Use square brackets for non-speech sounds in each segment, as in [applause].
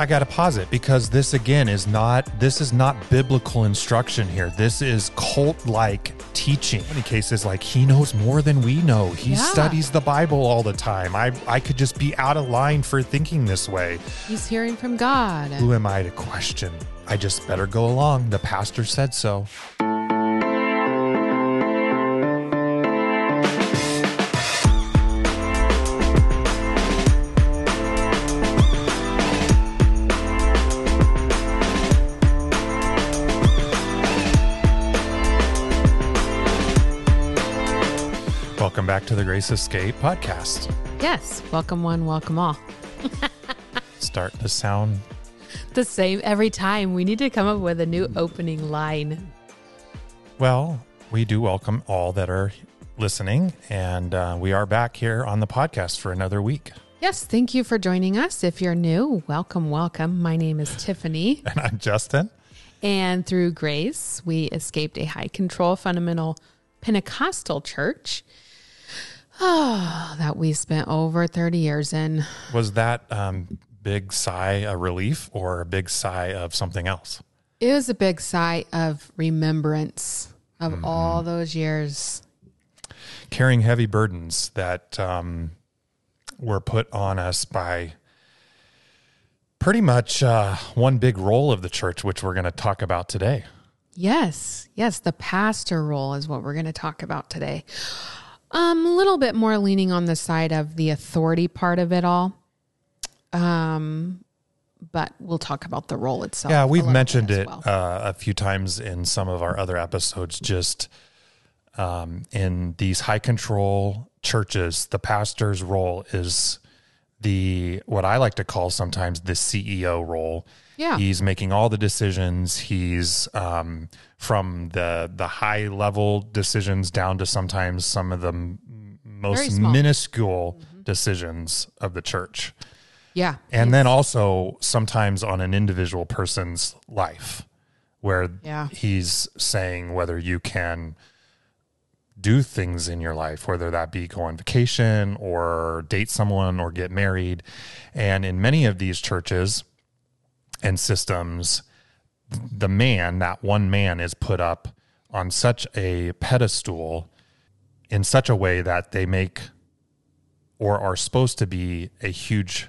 I got to pause it because this again is not this is not biblical instruction here. This is cult-like teaching. In many cases like he knows more than we know. He Yeah. studies the Bible all the time. I I could just be out of line for thinking this way. He's hearing from God. Who am I to question? I just better go along. The pastor said so. To the Grace Escape podcast. Yes. Welcome one, welcome all. [laughs] Start the sound The same every time. We need to come up with a new opening line. Well, we do welcome all that are listening, and uh, we are back here on the podcast for another week. Yes. Thank you for joining us. If you're new, welcome, welcome. My name is Tiffany. [laughs] And I'm Justin. And through grace, we escaped a high control fundamental Pentecostal church oh, [sighs] that we spent over 30 years in. Was that um, big sigh a relief or a big sigh of something else? It was a big sigh of remembrance of all those years. Carrying heavy burdens that um, were put on us by pretty much uh, one big role of the church, which we're going to talk about today. Yes, yes, the pastor role is what we're going to talk about today. Um, a little bit more leaning on the side of the authority part of it all. Um, but we'll talk about the role itself. Yeah, we've mentioned it well. uh, a few times in some of our other episodes. Just um, in these high control churches, the pastor's role is the what I like to call sometimes the CEO role. Yeah. he's making all the decisions. He's um, from the the high level decisions down to sometimes some of the m- most minuscule decisions of the church yeah, and then also sometimes on an individual person's life where Yeah. he's saying whether you can do things in your life whether that be go on vacation or date someone or get married and in many of these churches and systems the man that one man is put up on such a pedestal in such a way that they make or are supposed to be a huge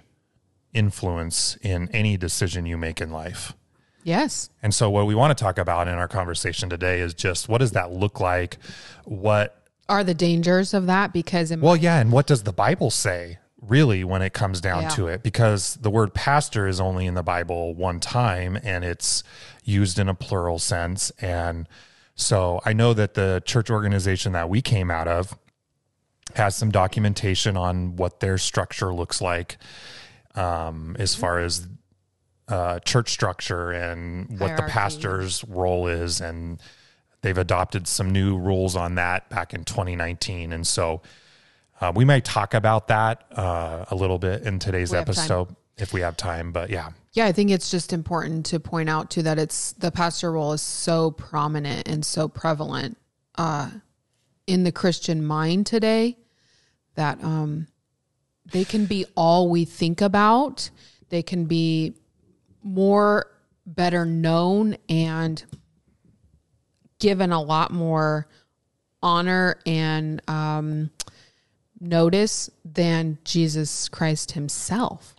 influence in any decision you make in life. yes, And so, what we want to talk about in our conversation today is just what does that look like? What, are the dangers of that because well, yeah, and what does the Bible say really when it comes down Yeah. to it? Because the word pastor is only in the Bible one time and it's used in a plural sense. And so, I know that the church organization that we came out of has some documentation on what their structure looks like um, as far as uh, church structure and what the pastor's role is. And they've adopted some new rules on that back in 2019. And so uh, we might talk about that uh, a little bit in today's We episode if we have time. But yeah, Yeah, I think it's just important to point out too that it's the pastor role is so prominent and so prevalent uh, in the Christian mind today that um, they can be all we think about. They can be more better known and given a lot more honor and um, notice than Jesus Christ himself.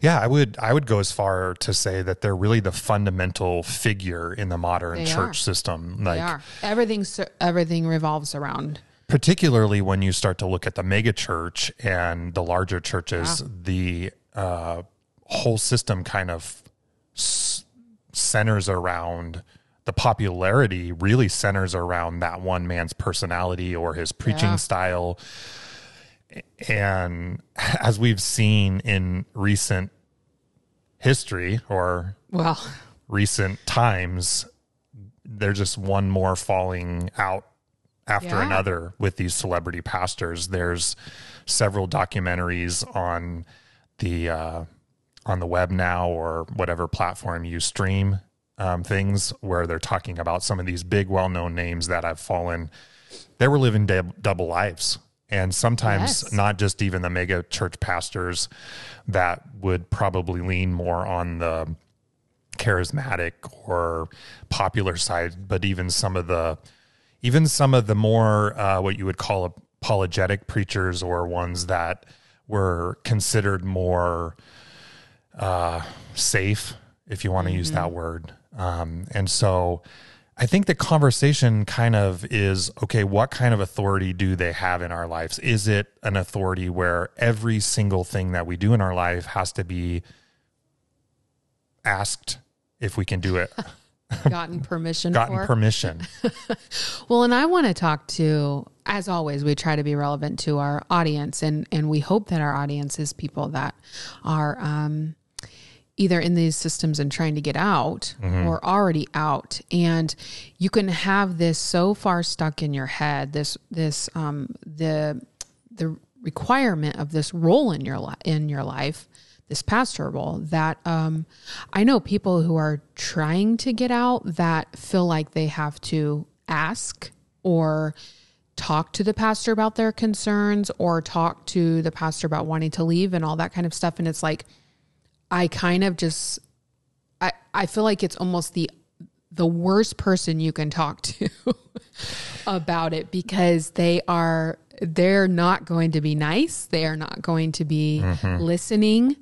yeah, I would I would go as far to say that they're really the fundamental figure in the modern They church are. system. Like They are. Everything everything revolves around. particularly when you start to look at the mega church and the larger churches, the uh, whole system kind of s- centers around the popularity really centers around that one man's personality or his preaching Yeah. style. And [laughs] as we've seen in recent history or Well, recent times, there's just one more falling out after Yeah. another with these celebrity pastors. There's several documentaries on the uh, on the web now or whatever platform you stream um, things where they're talking about some of these big, well known names that have fallen. They were living dab- double lives And sometimes Yes. not just even the mega church pastors that would probably lean more on the charismatic or popular side, but even some of the even some of the more uh, what you would call apologetic preachers or ones that were considered more uh, safe, if you want to use that word. Um, and so I think the conversation kind of is okay, what kind of authority do they have in our lives? Is it an authority where every single thing that we do in our life has to be asked if we can do it, [laughs] Gotten permission gotten for. permission? [laughs] Well, and I want to talk to, as always, we try to be relevant to our audience, and and we hope that our audience is people that are um, either in these systems and trying to get out, or already out. And you can have this so far stuck in your head, this this um, the the requirement of this role in your li- in your life this pastor role that um, I know people who are trying to get out that feel like they have to ask or talk to the pastor about their concerns or talk to the pastor about wanting to leave and all that kind of stuff. And it's like, I kind of just, I, I feel like it's almost the, the worst person you can talk to [laughs] about it because they are, they're not going to be nice. They are not going to be listening.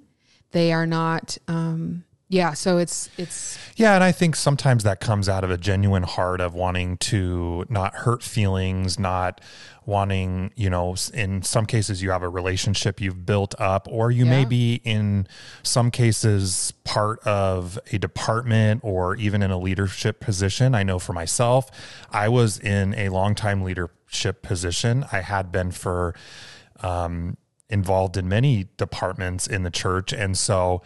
They are not, um, yeah. So it's, it's, Yeah, and I think sometimes that comes out of a genuine heart of wanting to not hurt feelings, not wanting, you know, in some cases you have a relationship you've built up, or you may be in some cases part of a department or even in a leadership position. I know for myself, I was in a long time leadership position. I had been for, um, involved in many departments in the church. And so,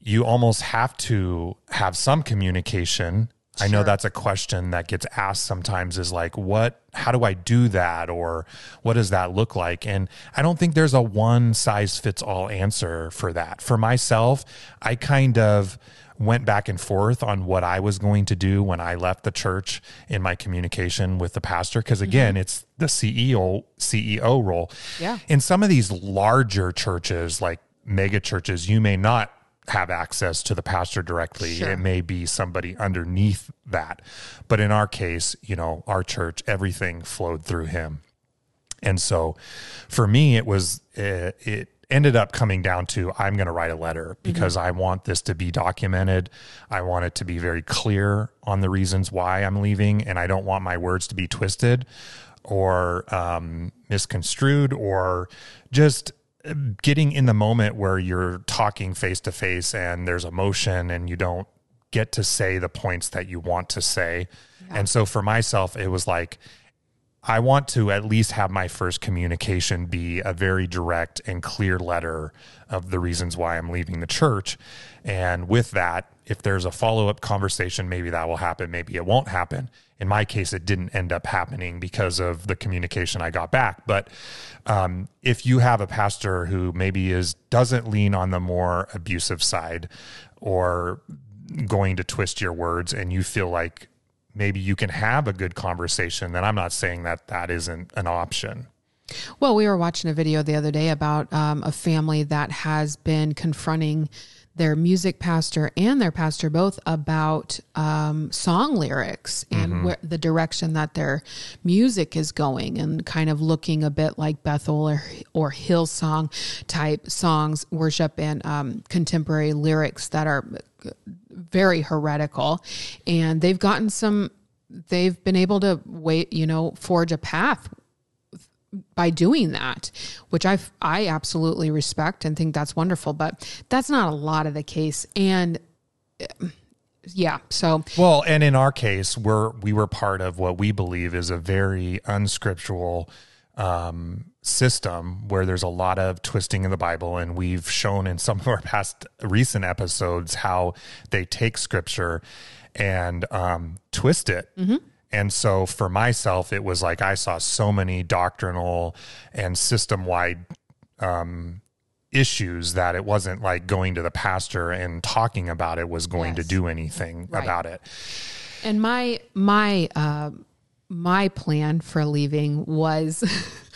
you almost have to have some communication. I know that's a question that gets asked sometimes is like, what, how do I do that? Or what does that look like? And I don't think there's a one size fits all answer for that. For myself, I kind of went back and forth on what I was going to do when I left the church in my communication with the pastor. Cause mm-hmm. again, it's the CEO, CEO role. Yeah. In some of these larger churches, like mega churches, you may not have access to the pastor directly. Sure. It may be somebody underneath that. But in our case, you know, our church, everything flowed through him. And so for me, it was, uh, it ended up coming down to I'm going to write a letter because I want this to be documented. I want it to be very clear on the reasons why I'm leaving. And I don't want my words to be twisted or um, misconstrued or just getting in the moment where you're talking face to face and there's emotion and you don't get to say the points that you want to say. And so for myself, it was like, I want to at least have my first communication be a very direct and clear letter of the reasons why I'm leaving the church. And with that, if there's a follow up conversation, maybe that will happen, maybe it won't happen. In my case, it didn't end up happening because of the communication I got back. But um, if you have a pastor who maybe is doesn't lean on the more abusive side or going to twist your words, and you feel like maybe you can have a good conversation, then I'm not saying that that isn't an option. Well, we were watching a video the other day about um, a family that has been confronting their music pastor and their pastor both about um, song lyrics and where the direction that their music is going, and kind of looking a bit like Bethel or or Hillsong type songs, worship and um, contemporary lyrics that are very heretical, and they've gotten some. They've been able to wait, you know, forge a path by doing that, which I I absolutely respect and think that's wonderful. But that's not a lot of the case, and uh, yeah, so Well, and in our case, we're we were part of what we believe is a very unscriptural um, system where there's a lot of twisting in the Bible, and we've shown in some of our past recent episodes how they take scripture and um, twist it. And so for myself, it was like I saw so many doctrinal and system wide um, issues that it wasn't like going to the pastor and talking about it was going Yes. to do anything Right. about it. And my my uh, my plan for leaving was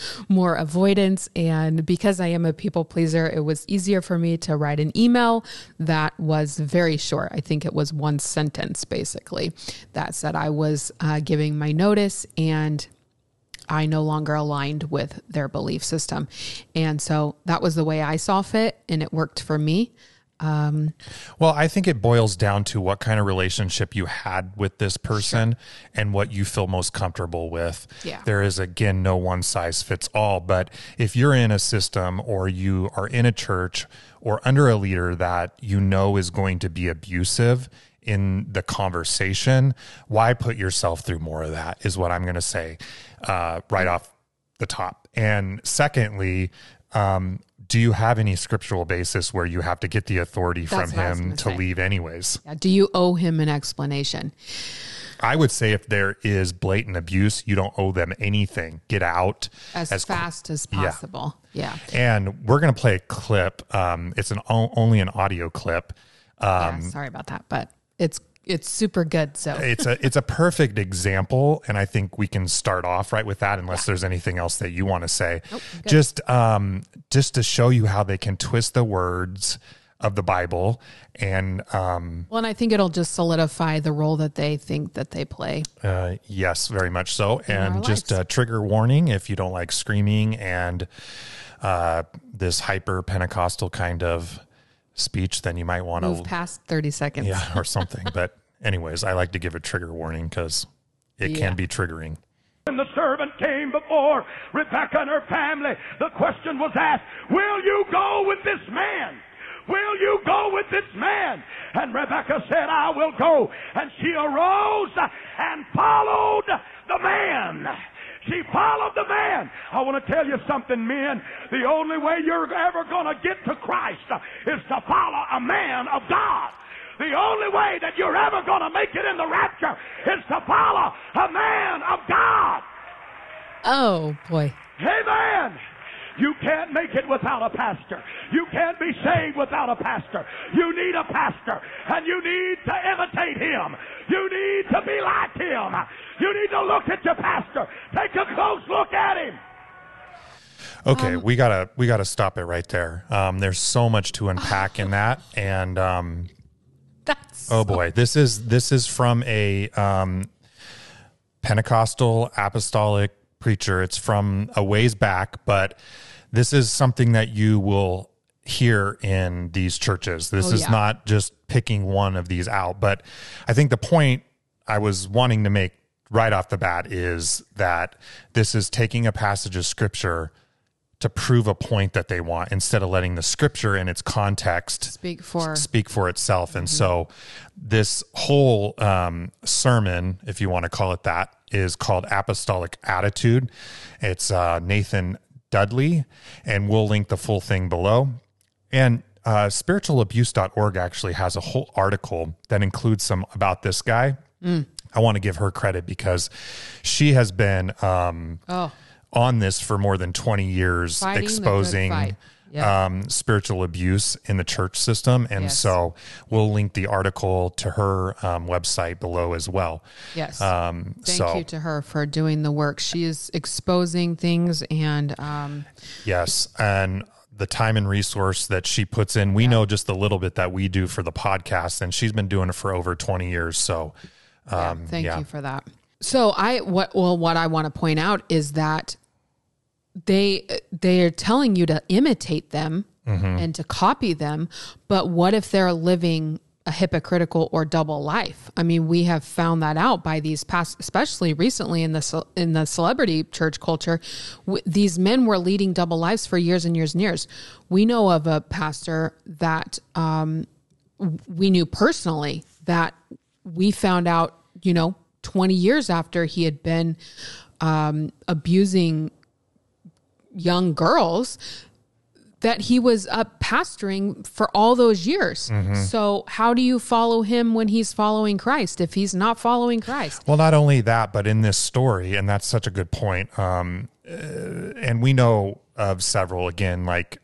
[laughs] more avoidance. And because I am a people pleaser, it was easier for me to write an email that was very short. I think it was one sentence basically that said I was uh, giving my notice and I no longer aligned with their belief system. And so that was the way I saw fit, and it worked for me. Um, well, I think it boils down to what kind of relationship you had with this person sure. and what you feel most comfortable with. Yeah. There is, again, no one size fits all. But if you're in a system or you are in a church or under a leader that you know is going to be abusive in the conversation, why put yourself through more of that, is what I'm going to say uh, right off the top. And secondly, um, do you have any scriptural basis where you have to get the authority That's from him to say. leave anyways? Yeah. Do you owe him an explanation? I would say if there is blatant abuse, you don't owe them anything. Get out as, as fast cl- as possible. Yeah. yeah. And we're going to play a clip. Um, it's an only an audio clip. Um, yeah, sorry about that, but it's it's super good. So it's a it's a perfect example, and I think we can start off right with that. Unless yeah. there's anything else that you want to say, just um, just to show you how they can twist the words of the Bible, and um, well, and I think it'll just solidify the role that they think that they play. Uh, yes, very much so. and just a trigger warning: if you don't like screaming and uh, this hyper Pentecostal kind of speech, then you might want to move past 30 seconds. Yeah, or something. but anyways, I like to give a trigger warning because it yeah. can be triggering. When the servant came before Rebecca and her family, the question was asked, Will you go with this man? Will you go with this man? And Rebecca said, I will go. And she arose and followed the man. She followed the man. I want to tell you something, men. The only way you're ever going to get to Christ is to follow a man of God. The only way that you're ever going to make it in the rapture is to follow a man of God. Oh, boy. Amen. You can't make it without a pastor. You can't be saved without a pastor. You need a pastor, and you need to imitate him. You need to be like him. You need to look at your pastor. Take a close look at him. Okay, um, we gotta we gotta stop it right there. Um, there's so much to unpack in that, and um, that's oh boy, this is this is from a um, Pentecostal apostolic preacher. It's from a ways back, but this is something that you will hear in these churches. This oh, is yeah. not just picking one of these out, but I think the point I was wanting to make right off the bat is that this is taking a passage of scripture to prove a point that they want instead of letting the scripture in its context speak for. speak for itself. And mm-hmm. so this whole um, sermon if you want to call it that is called apostolic attitude. It's uh, nathan dudley and we'll link the full thing below. And uh, spiritualabuse.org actually has a whole article that includes some about this guy. Mm. i want to give her credit because she has been um, oh on this for more than 20 years, Fighting exposing um, spiritual abuse in the church system. And yes. so we'll link the article to her um, website below as well. Yes. Um, Thank so, you to her for doing the work. She is exposing things and. Um, yes. And the time and resource that she puts in, we yeah. know just a little bit that we do for the podcast, and she's been doing it for over 20 years. So, yeah, um, thank yeah. you for that. So I what well what I want to point out is that they they are telling you to imitate them mm-hmm. and to copy them but what if they're living a hypocritical or double life i mean we have found that out by these past especially recently in the in the celebrity church culture w- these men were leading double lives for years and years and years we know of a pastor that um, we knew personally that we found out you know 20 years after he had been um, abusing young girls that he was uh, pastoring for all those years. Mm-hmm. So, how do you follow him when he's following Christ if he's not following Christ? Well, not only that, but in this story, and that's such a good point. Um, uh, and we know of several again, like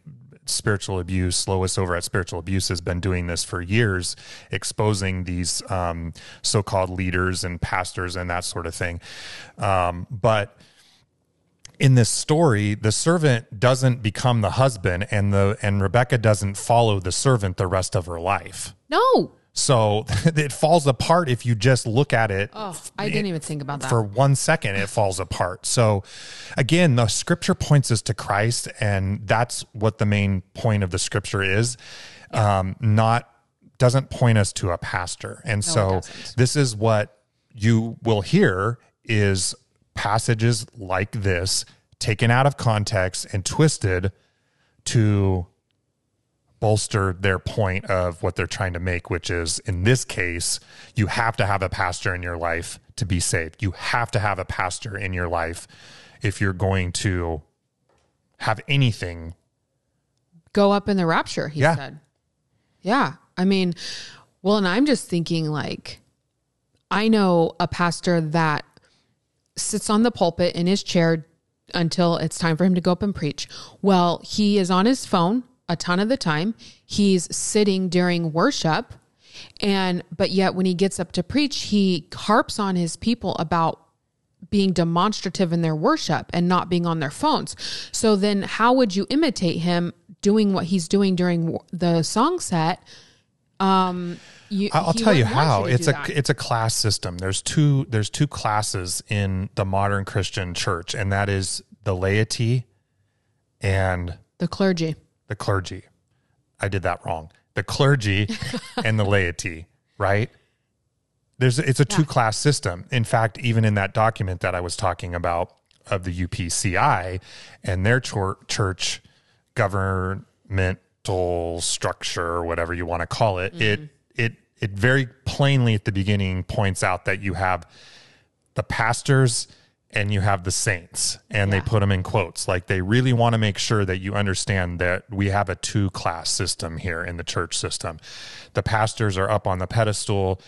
spiritual abuse. Lois over at Spiritual Abuse has been doing this for years, exposing these um, so called leaders and pastors and that sort of thing. Um, but in this story, the servant doesn't become the husband, and the and Rebecca doesn't follow the servant the rest of her life. No. So [laughs] it falls apart if you just look at it. Oh, I didn't even think about that. For one second, it falls apart. So, again, the scripture points us to Christ, and that's what the main point of the scripture is. Um, not doesn't point us to a pastor, and so this is what you will hear is passages like this taken out of context and twisted to bolster their point of what they're trying to make, which is in this case, you have to have a pastor in your life to be saved. You have to have a pastor in your life if you're going to have anything. Go up in the rapture, he Yeah. said. Yeah. I mean, well, and I'm just thinking like, I know a pastor that sits on the pulpit in his chair until it's time for him to go up and preach. Well, he is on his phone a ton of the time. He's sitting during worship. And, but yet when he gets up to preach, he harps on his people about being demonstrative in their worship and not being on their phones. So then, how would you imitate him doing what he's doing during the song set? Um, you, I'll tell you how. it's a that. it's a class system. There's two there's two classes in the modern Christian church, and that is the laity and the clergy. the clergy. I did that wrong. The clergy [laughs] and the laity, right? There's it's a two class system. In fact, even in that document that I was talking about of the UPCI and their church governmental structure, or whatever you want to call it, mm-hmm. it it it very plainly at the beginning points out that you have the pastors and you have the saints and they put them in quotes. Like they really want to make sure that you understand that we have a two class system here in the church system. The pastors are up on the pedestal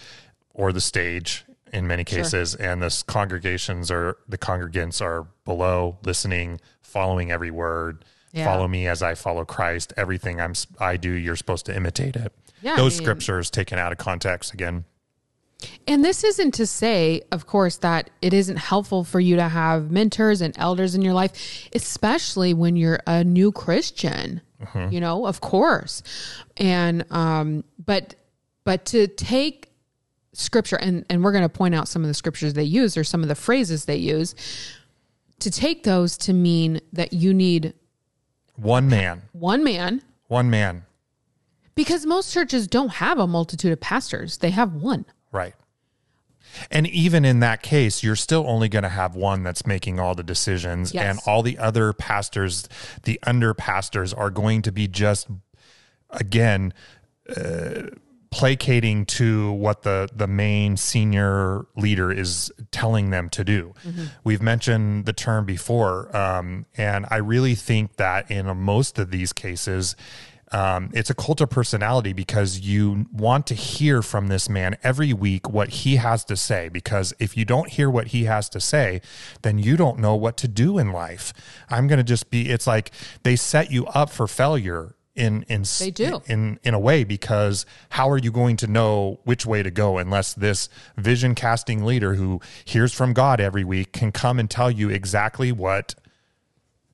or the stage in many cases and the congregations are the congregants are below listening following every word Yeah. follow me as i follow christ everything i'm I do you're supposed to imitate it Yeah, I those mean- scriptures taken out of context again And this isn't to say, of course, that it isn't helpful for you to have mentors and elders in your life, especially when you're a new Christian. You know, of course. And um, but but to take scripture and and we're going to point out some of the scriptures they use or some of the phrases they use to take those to mean that you need one man one man one man because most churches don't have a multitude of pastors. They have one. Right. And even in that case, you're still only going to have one that's making all the decisions, Yes. and all the other pastors, the under pastors, are going to be just, again, uh, placating to what the the main senior leader is telling them to do. We've mentioned the term before, um, and I really think that in most of these cases, um, it's a cult of personality because you want to hear from this man every week what he has to say. Because if you don't hear what he has to say, then you don't know what to do in life. I'm going to just be, it's like they set you up for failure. In, in They do. in in a way because how are you going to know which way to go unless this vision casting leader who hears from God every week can come and tell you exactly what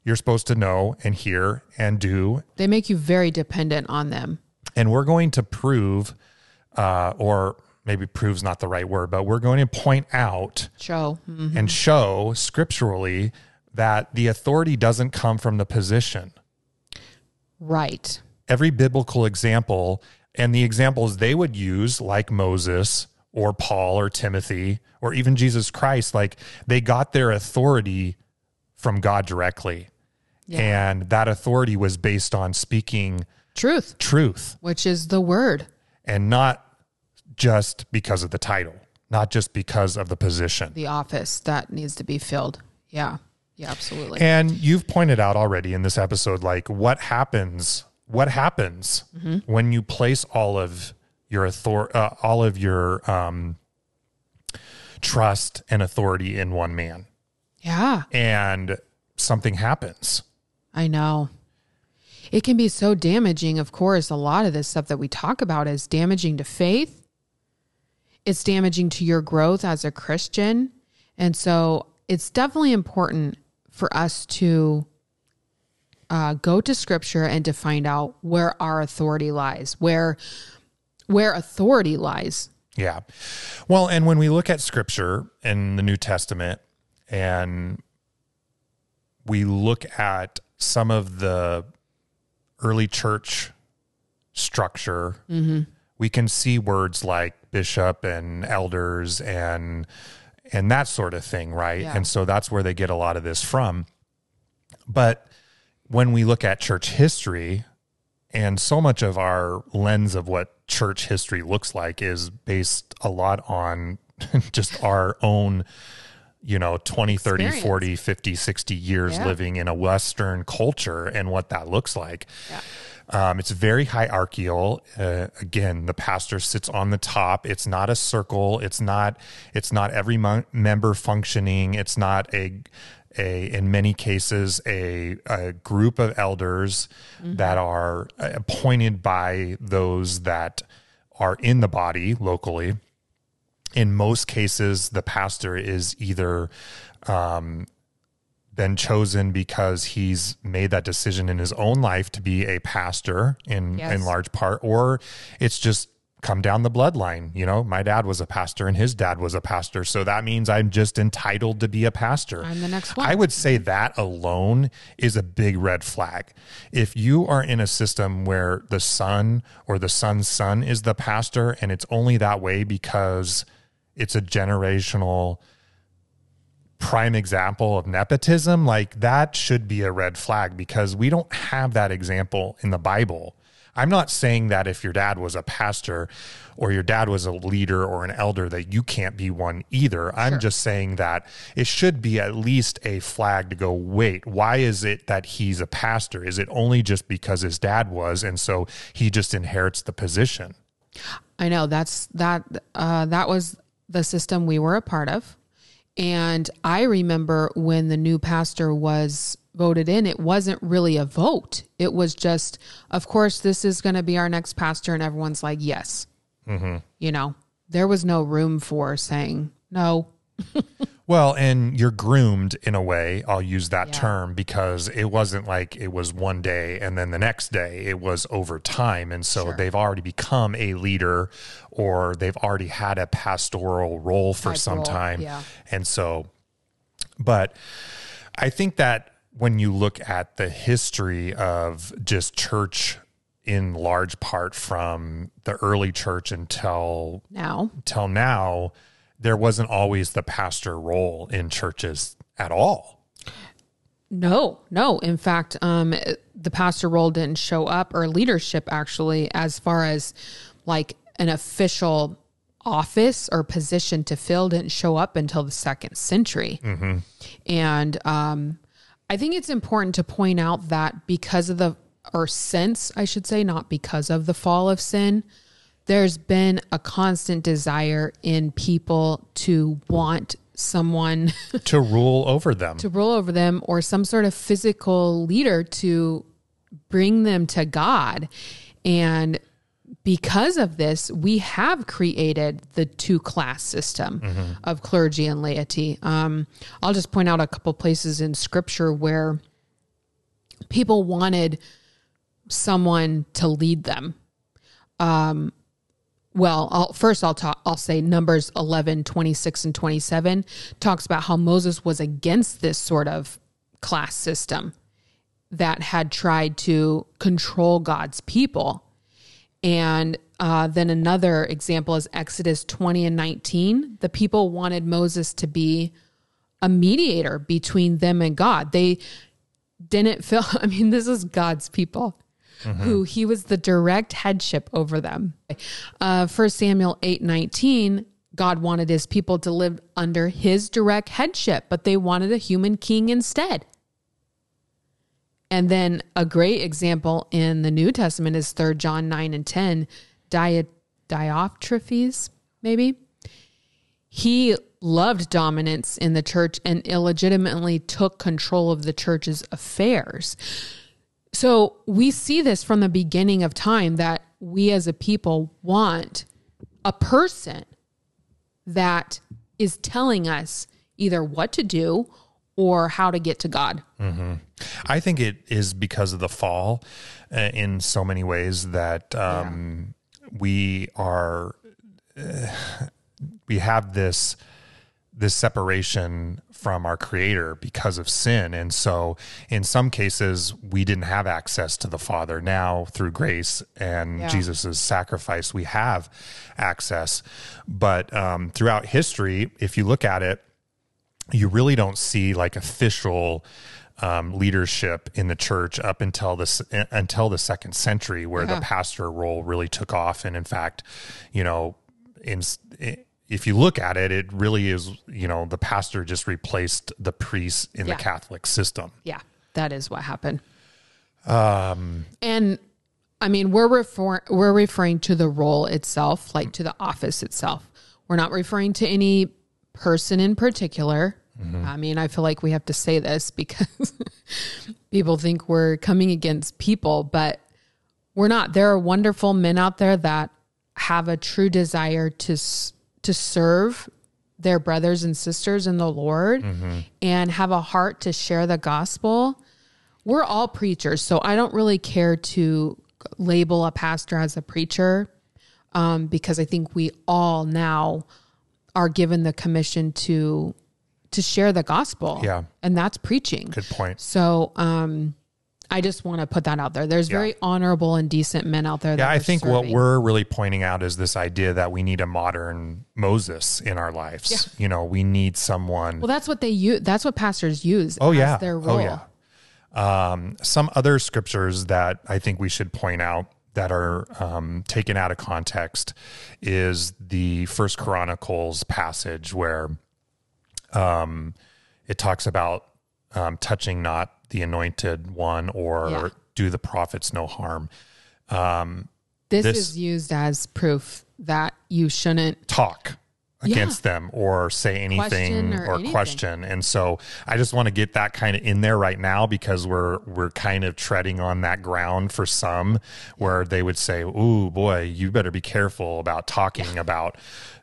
you're supposed to know and hear and do They make you very dependent on them. and we're going to prove uh, or maybe proves not the right word but we're going to point out Show. Mhm. and show scripturally that the authority doesn't come from the position Right. every biblical example and the examples they would use like Moses or Paul or Timothy or even Jesus Christ like they got their authority from God directly and that authority was based on speaking Truth, truth which is the word. and not just because of the title not just because of the position the office that needs to be filled. Yeah. Yeah, absolutely. And you've pointed out already in this episode, like what happens, what happens when you place all of your author, uh, all of your um, trust and authority in one man, yeah, and something happens. I know. it can be so damaging. Of course, a lot of this stuff that we talk about is damaging to faith. It's damaging to your growth as a Christian. And so it's definitely important for us to uh, go to scripture and to find out where our authority lies, where where authority lies. Yeah. Well, and when we look at scripture in the New Testament and we look at some of the early church structure, we can see words like bishop and elders and and that sort of thing, right? Yeah. And so that's where they get a lot of this from. But when we look at church history, and so much of our lens of what church history looks like is based a lot on [laughs] just our own you know 20 30 Experience. 40 50 60 years Yeah. living in a western culture and what that looks like Yeah. um, it's very hierarchical. Uh, again, the pastor sits on the top. It's not a circle. It's not. It's not every mon- member functioning. It's not a a in many cases a a group of elders that are uh, appointed by those that are in the body locally. In most cases, the pastor is either um, been chosen because he's made that decision in his own life to be a pastor in Yes. in large part or it's just come down the bloodline you know my dad was a pastor and his dad was a pastor so that means i'm just entitled to be a pastor I'm the next one. i would say that alone is a big red flag if you are in a system where the son or the son's son is the pastor and it's only that way because it's a generational prime example of nepotism, like that should be a red flag because we don't have that example in the Bible. I'm not saying that if your dad was a pastor or your dad was a leader or an elder that you can't be one either. I'm just saying that it should be at least a flag to go, wait, why is it that he's a pastor? Is it only just because his dad was and so he just inherits the position? I know that's that uh, that was the system we were a part of. And I remember when the new pastor was voted in, it wasn't really a vote. It was just, of course, this is going to be our next pastor. And everyone's like, yes. Mm-hmm. You know, there was no room for saying no. [laughs] Well, and you're groomed in a way, I'll use that Yeah. term because it wasn't like it was one day and then the next day, it was over time. And so Sure. they've already become a leader or they've already had a pastoral role for Type some role, time. yeah. And so, but I think that when you look at the history of just church in large part from the early church until Now, till now, there wasn't always the pastor role in churches at all. No, no. In fact, um, the pastor role didn't show up, or leadership actually, as far as like an official office or position to fill, didn't show up until the second century. And um, I think it's important to point out that because of the, or since I should say, not because of the fall of sin, there's been a constant desire in people to want someone [laughs] to rule over them. to rule over them or some sort of physical leader to bring them to God. And because of this, we have created the two class system of clergy and laity. Um, I'll just point out a couple places in scripture where people wanted someone to lead them. Um, well, I'll, first I'll talk, I'll say Numbers 11, 26 and 27 talks about how Moses was against this sort of class system that had tried to control God's people. And uh, then another example is Exodus 20 and 19. The people wanted Moses to be a mediator between them and God. They didn't feel, [laughs] I mean, this is God's people who he was the direct headship over them. Uh, 1 Samuel 8 19, God wanted his people to live under his direct headship, but they wanted a human king instead. And then a great example in the New Testament is 3 John 9 and 10, Di- Diotrephes, maybe. He loved dominance in the church and illegitimately took control of the church's affairs. So we see this from the beginning of time that we as a people want a person that is telling us either what to do or how to get to God. I think it is because of the fall uh, in so many ways that um, we are uh, [sighs] we have this this separation from our creator because of sin and so in some cases we didn't have access to the father now through grace and Yeah. jesus' sacrifice we have access but um, throughout history if you look at it you really don't see like official um, leadership in the church up until this until the second century, where Yeah. the pastor role really took off. And in fact, you know, in if you look at it, it really is you know the pastor just replaced the priest in Yeah. the Catholic system. Yeah, that is what happened. Um, and I mean, we're refer- we're referring to the role itself, like to the office itself. We're not referring to any person in particular. I mean, I feel like we have to say this because [laughs] people think we're coming against people, but we're not. There are wonderful men out there that have a true desire to to serve their brothers and sisters in the Lord and have a heart to share the gospel. We're all preachers, so I don't really care to label a pastor as a preacher um, because I think we all now are given the commission to to share the gospel. Yeah. and that's preaching. Good point. So um, I just want to put that out there. There's very honorable and decent men out there. That Yeah, I think what we're really pointing out is this idea that we need a modern Moses in our lives. You know, we need someone. well, that's what they use. That's what pastors use. Oh as yeah. their role. Oh yeah. Um, some other scriptures that I think we should point out that are um, taken out of context is the First Chronicles passage where um, it talks about um, touching not the anointed one or Yeah. do the prophets no harm. Um, this, This- is used as proof that you shouldn't. talk against them or say anything Question or or, anything. question. And so I just want to get that kind of in there right now because we're we're kind of treading on that ground for some where they would say, "Ooh, boy, you better be careful about talking about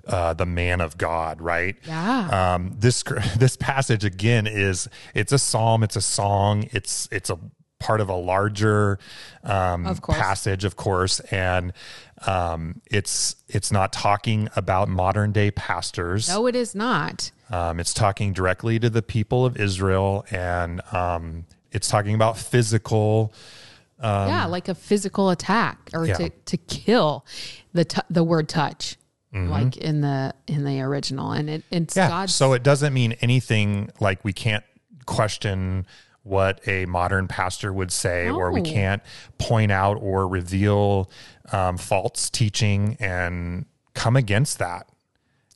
uh, the man of God," right? Yeah. Um, this [laughs] this passage again is it's a psalm, it's a song, it's it's a part of a larger um, Of passage, of course, and um, it's it's not talking about modern day pastors. no, it is not. Um, it's talking directly to the people of Israel, and um, it's talking about physical. yeah, like a physical attack or Um, yeah. to, to kill the t- the word touch, Mm-hmm. like in the in the original, and it, it's Yeah. God's. So it doesn't mean anything like we can't question what a modern pastor would say, or we can't point out or reveal um, false teaching and come against that.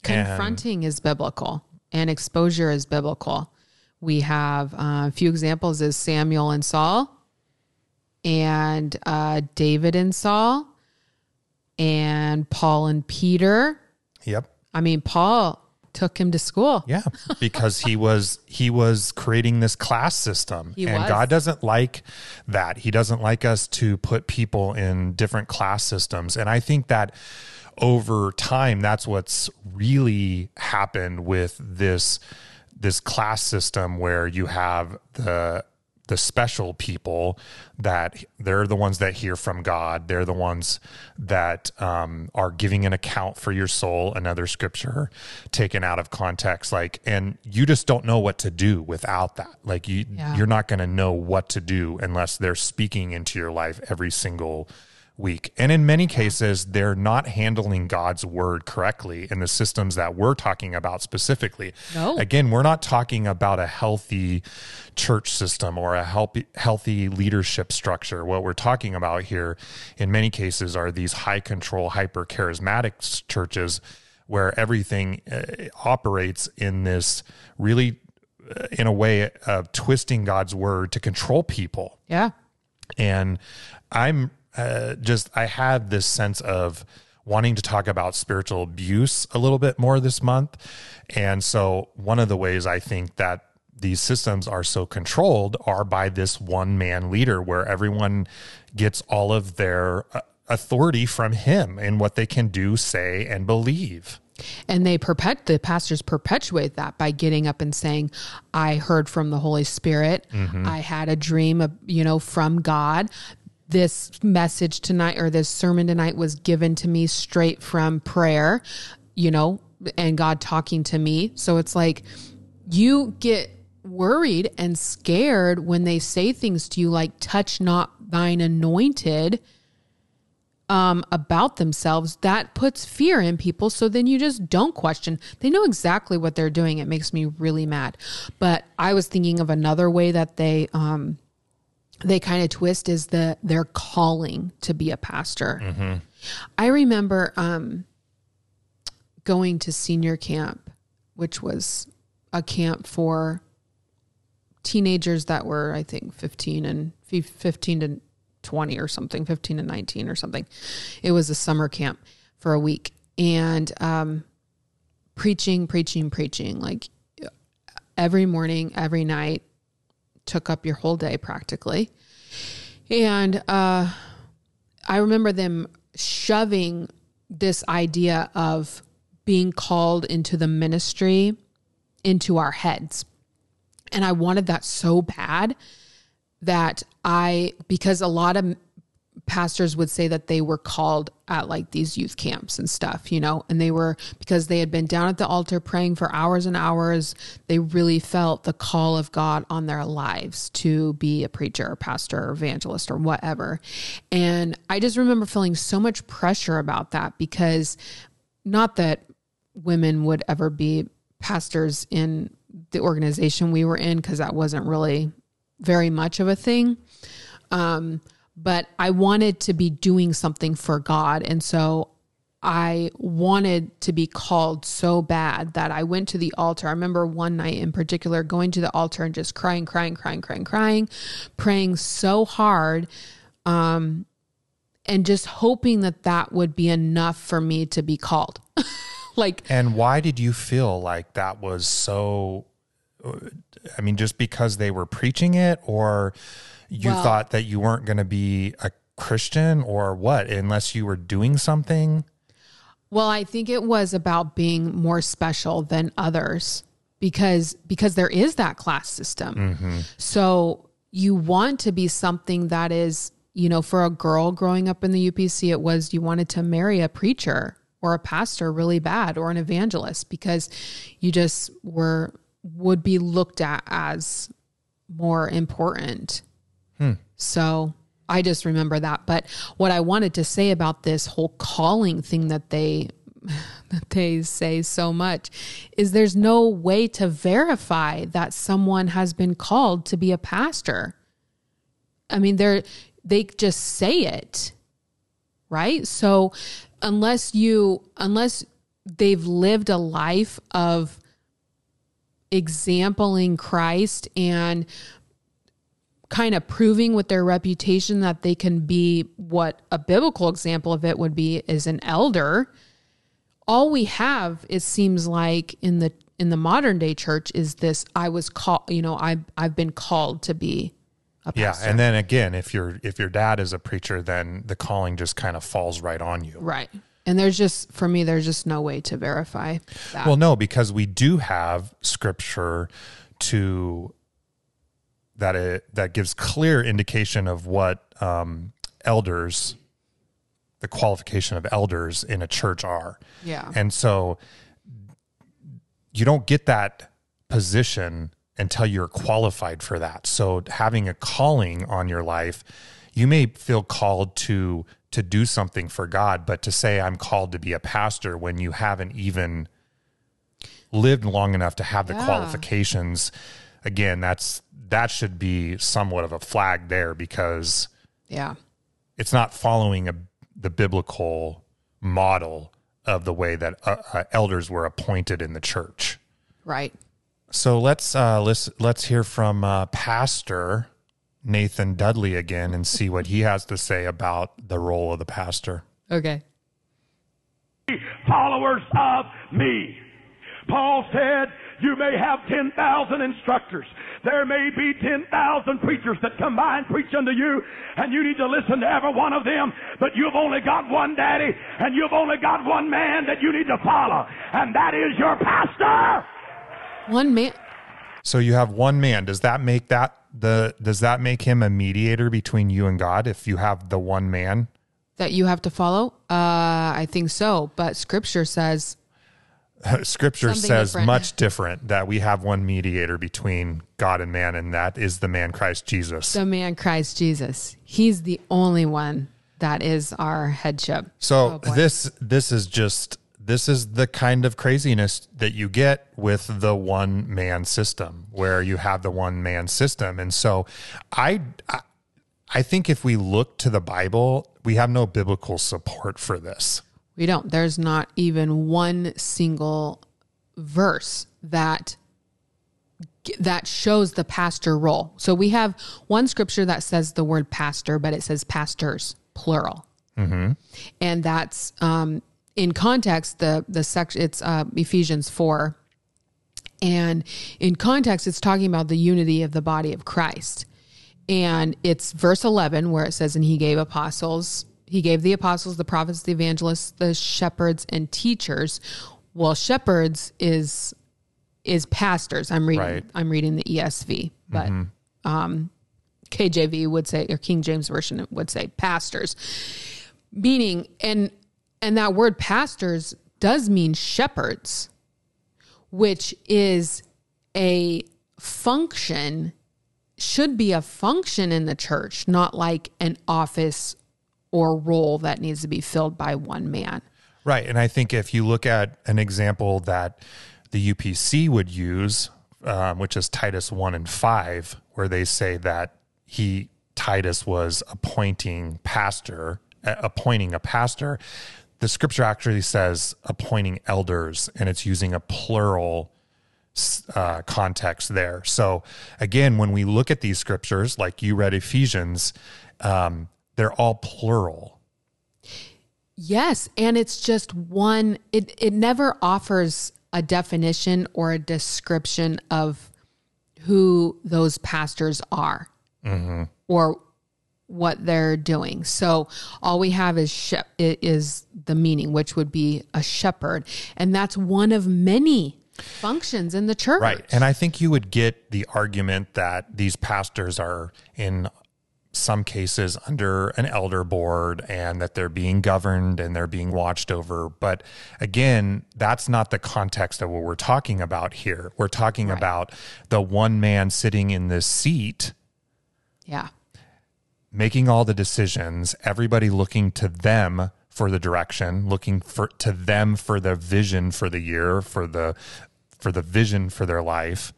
confronting is biblical and exposure is biblical. We have uh, a few examples is Samuel and Saul, and uh, David and Saul, and Paul and Peter. Yep. I mean, Paul took him to school. Yeah, because he was he was creating this class system, He and was. God doesn't like that. He doesn't like us to put people in different class systems, and I think that over time, that's what's really happened with this this class system where you have the the special people that they're the ones that hear from God. They're the ones that um, are giving an account for your soul. Another scripture taken out of context, like, and you just don't know what to do without that. Like, you Yeah. you're not going to know what to do unless they're speaking into your life every single week. And in many cases, they're not handling God's word correctly in the systems that we're talking about specifically. No. Again, we're not talking about a healthy church system or a healthy, healthy leadership structure. What we're talking about here, in many cases, are these high control, hyper charismatic churches where everything uh, operates in this really, uh, in a way of twisting God's word to control people Yeah. and i'm uh, just i had this sense of wanting to talk about spiritual abuse a little bit more this month and so one of the ways i think that these systems are so controlled are by this one man leader where everyone gets all of their uh, authority from him and what they can do, say, and believe. And they perpet the pastors perpetuate that by getting up and saying, "I heard from the Holy Spirit. I had a dream, of, you know, from God. This message tonight or this sermon tonight was given to me straight from prayer, you know, and God talking to me." So it's like you get worried and scared when they say things to you like touch not thine anointed um, about themselves, that puts fear in people. So then you just don't question. They know exactly what they're doing. It makes me really mad. But I was thinking of another way that they um, they kind of twist is the their calling to be a pastor. I remember um, going to senior camp, which was a camp for teenagers that were, I think, 15 and 15 to 20 or something, 15 to 19 or something. It was a summer camp for a week and um, preaching, preaching, preaching like every morning, every night took up your whole day practically. And uh, I remember them shoving this idea of being called into the ministry into our heads. And I wanted that so bad that I, because a lot of pastors would say that they were called at like these youth camps and stuff, you know, and they were because they had been down at the altar praying for hours and hours. They really felt the call of God on their lives to be a preacher or pastor or evangelist or whatever. And I just remember feeling so much pressure about that because not that women would ever be pastors in the organization we were in, because that wasn't really very much of a thing. Um, but I wanted to be doing something for God. And so I wanted to be called so bad that I went to the altar. I remember one night in particular going to the altar and just crying, crying, crying, crying, crying, praying so hard. Um, and just hoping that that would be enough for me to be called. [laughs] like, And why did you feel like that was so? I mean, just because they were preaching it, or you Well- thought that you weren't going to be a Christian, or what? Unless you were doing something. Well, I think it was about being more special than others because because there is that class system. Mm-hmm. So you want to be something that is, you know, for a girl growing up in the UPC it was you wanted to marry a preacher or a pastor really bad or an evangelist because you just were would be looked at as more important. So I just remember that. But what I wanted to say about this whole calling thing that they [laughs] that they say so much is there's no way to verify that someone has been called to be a pastor. I mean, they're they just say it, right? So unless you unless they've lived a life of exampling Christ and kind of proving with their reputation that they can be what a biblical example of it would be is an elder all we have it seems like in the in the modern day church is this i was called you know i i've been called to be a pastor. Yeah, and then again, if your if your dad is a preacher, then the calling just kind of falls right on you. right and there's just for me there's just no way to verify that Well, no, because we do have scripture to that it that gives clear indication of what um, elders, the qualification of elders in a church are, yeah and so you don't get that position until you're qualified for that. So having a calling on your life, you may feel called to to do something for God, but to say I'm called to be a pastor when you haven't even lived long enough to have the Yeah. qualifications, again, that's that should be somewhat of a flag there because yeah it's not following a, the biblical model of the way that uh, uh, elders were appointed in the church. right So let's uh, let's let's hear from uh, Pastor Nathan Dudley again and see what he has to say about the role of the pastor. okay followers of me. Paul said, You may have 10,000 instructors. There may be 10,000 preachers that come by and preach unto you, and you need to listen to every one of them, but you've only got one daddy, and you've only got one man that you need to follow, and that is your pastor. One man. So you have one man. Does that make that the does that make him a mediator between you and God if you have the one man? that you have to follow? Uh, I think so. But scripture says, [laughs] Scripture Something says different. much different that we have one mediator between God and man, and that is the man Christ Jesus. the man Christ Jesus. He's the only one that is our headship. So Oh, this this is just this is the kind of craziness that you get with the one man system where you have the one man system. And so I I- I think if we look to the Bible, we have no biblical support for this. We don't. There's not even one single verse that that shows the pastor role. So we have one scripture that says the word pastor, but it says pastors plural, and that's um, in context. The the section it's uh, Ephesians four, and in context, it's talking about the unity of the body of Christ. And it's verse 11 where it says, And he gave apostles, he gave the apostles, the prophets, the evangelists, the shepherds, and teachers. Well, shepherds is is pastors. I'm reading Right. I'm reading the ESV, but um, KJV would say or King James version would say pastors. Meaning and and that word pastors does mean shepherds which is a function, should be a function in the church, not like an office or role that needs to be filled by one man. Right. And I think if you look at an example that the UPC would use, um, which is Titus 1 and 5, where they say that he, Titus, was appointing pastor, appointing a pastor, the scripture actually says appointing elders, and it's using a plural uh, context there. So again, when we look at these scriptures, like you read Ephesians, um, they're all plural. Yes, and it's just one it it never offers a definition or a description of who those pastors are mm-hmm. or what they're doing. So all we have is she- is the meaning which would be a shepherd and that's one of many functions in the church. Right. And I think you would get the argument that these pastors are in some cases under an elder board and that they're being governed and they're being watched over. But again, that's not the context of what we're talking about here. We're talking about the one man sitting in this seat Yeah. making all the decisions, everybody looking to them for the direction, looking for to them for the vision for the year, for the for the vision for their life,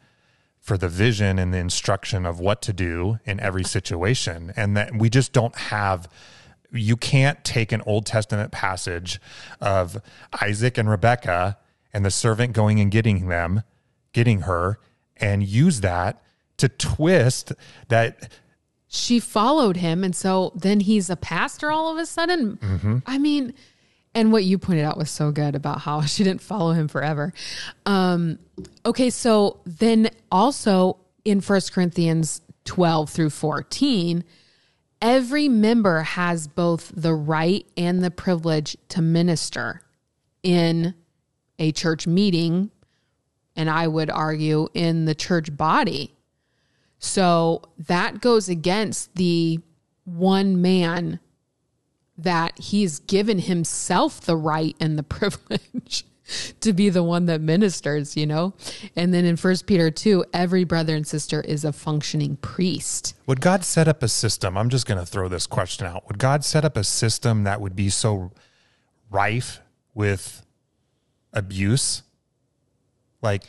for the vision and the instruction of what to do in every situation. And that we just don't have you can't take an Old Testament passage of Isaac and Rebecca and the servant going and getting them, getting her, and use that to twist that she followed him and so then he's a pastor all of a sudden Mm-hmm. i mean and what you pointed out was so good about how [laughs] she didn't follow him forever. Um okay so then also in First corinthians 12 through 14 every member has both the right and the privilege to minister in a church meeting and i would argue in the church body. So that goes against the one man that he's given himself the right and the [laughs] privilege to be the one that ministers, you know? And then in First Peter 2, every brother and sister is a functioning priest. Would God set up a system? I'm just going to throw this question out. Would God set up a system that would be so rife with abuse? Like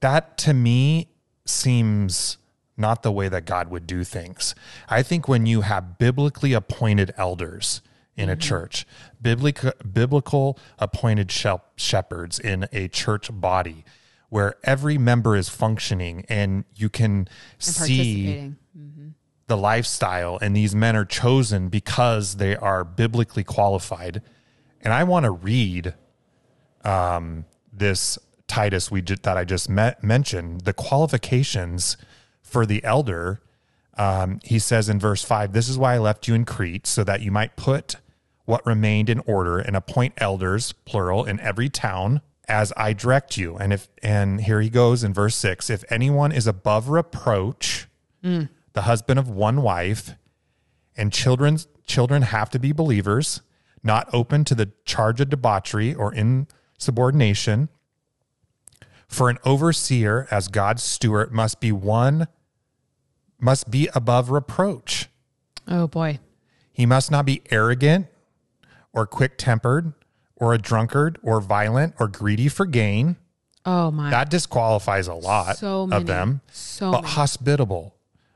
that to me seems not the way that God would do things. I think when you have biblically appointed elders in a church, biblical, biblical appointed shepherds in a church body, where every member is functioning and you can see Participating. the lifestyle and these men are chosen because they are biblically qualified and i want to read um, this Titus we that I just met, mentioned, the qualifications for the elder, um, he says in verse five, "This is why I left you in Crete, so that you might put what remained in order and appoint elders, plural, in every town." As I direct you, and if and here he goes in verse six: if anyone is above reproach, the husband of one wife, and children's children have to be believers, not open to the charge of debauchery or insubordination. For an overseer as God's steward must be one must be above reproach. Oh boy. He must not be arrogant or quick-tempered or a drunkard or violent or greedy for gain. Oh my. That disqualifies a lot So many. of them. So but many. hospitable,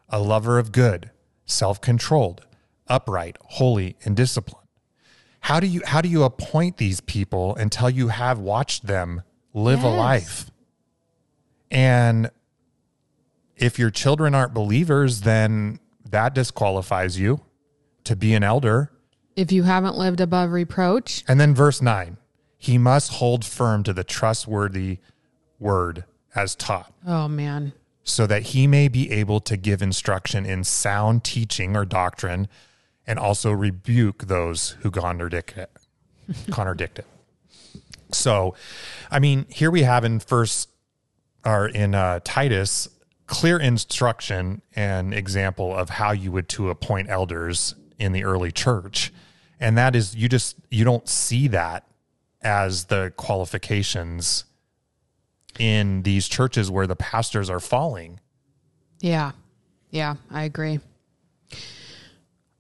a lover of good, self-controlled, upright, holy, and disciplined. How do you how do you appoint these people until you have watched them live a life? And if your children aren't believers, then that disqualifies you to be an elder. if you haven't lived above reproach, And then verse 9, he must hold firm to the trustworthy word as taught. oh man. so that he may be able to give instruction in sound teaching or doctrine and also rebuke those who contradict it. [laughs] contradict it. So, I mean, here we have in first or in uh, Titus clear instruction and example of how you would to appoint elders in the early church. And that is you just you don't see that as the qualifications in these churches where the pastors are falling. Yeah. Yeah, I agree.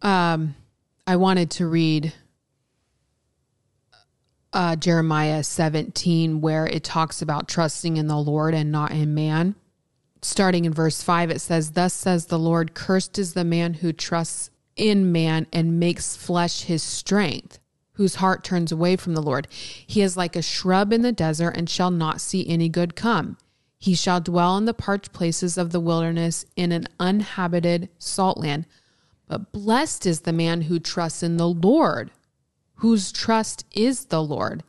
Um I wanted to read uh Jeremiah 17 where it talks about trusting in the Lord and not in man. Starting in verse 5 it says thus says the Lord cursed is the man who trusts in man and makes flesh his strength whose heart turns away from the Lord. He is like a shrub in the desert and shall not see any good come. He shall dwell in the parched places of the wilderness in an uninhabited salt land. But blessed is the man who trusts in the Lord, whose trust is the Lord.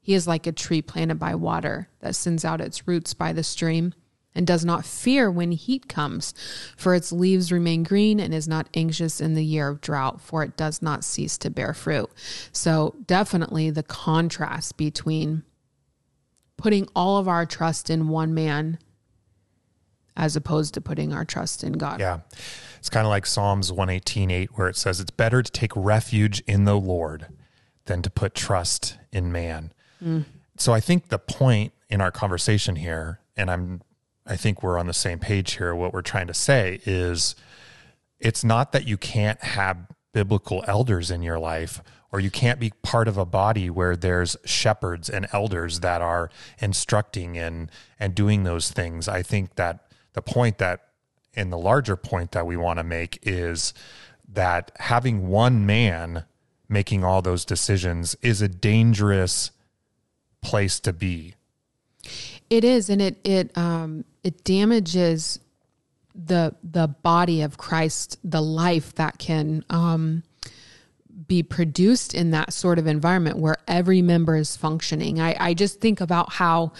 He is like a tree planted by water that sends out its roots by the stream and does not fear when heat comes, for its leaves remain green and is not anxious in the year of drought, for it does not cease to bear fruit. So, definitely the contrast between putting all of our trust in one man as opposed to putting our trust in God. Yeah. It's kind of like Psalms 118:8 where it says it's better to take refuge in the Lord than to put trust in man. Mm. So I think the point in our conversation here and I'm I think we're on the same page here. What we're trying to say is it's not that you can't have biblical elders in your life or you can't be part of a body where there's shepherds and elders that are instructing and and doing those things. I think that the point that and the larger point that we want to make is that having one man making all those decisions is a dangerous place to be It is, and it it um it damages the the body of Christ, the life that can um be produced in that sort of environment where every member is functioning. I, I just think about how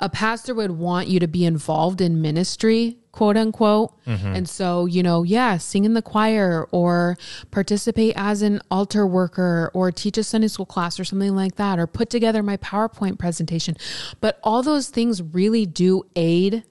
a pastor would want you to be involved in ministry, quote unquote. Mm-hmm. And so, you know, yeah, sing in the choir or participate as an altar worker or teach a Sunday school class or something like that, or put together my PowerPoint presentation. But all those things really do aid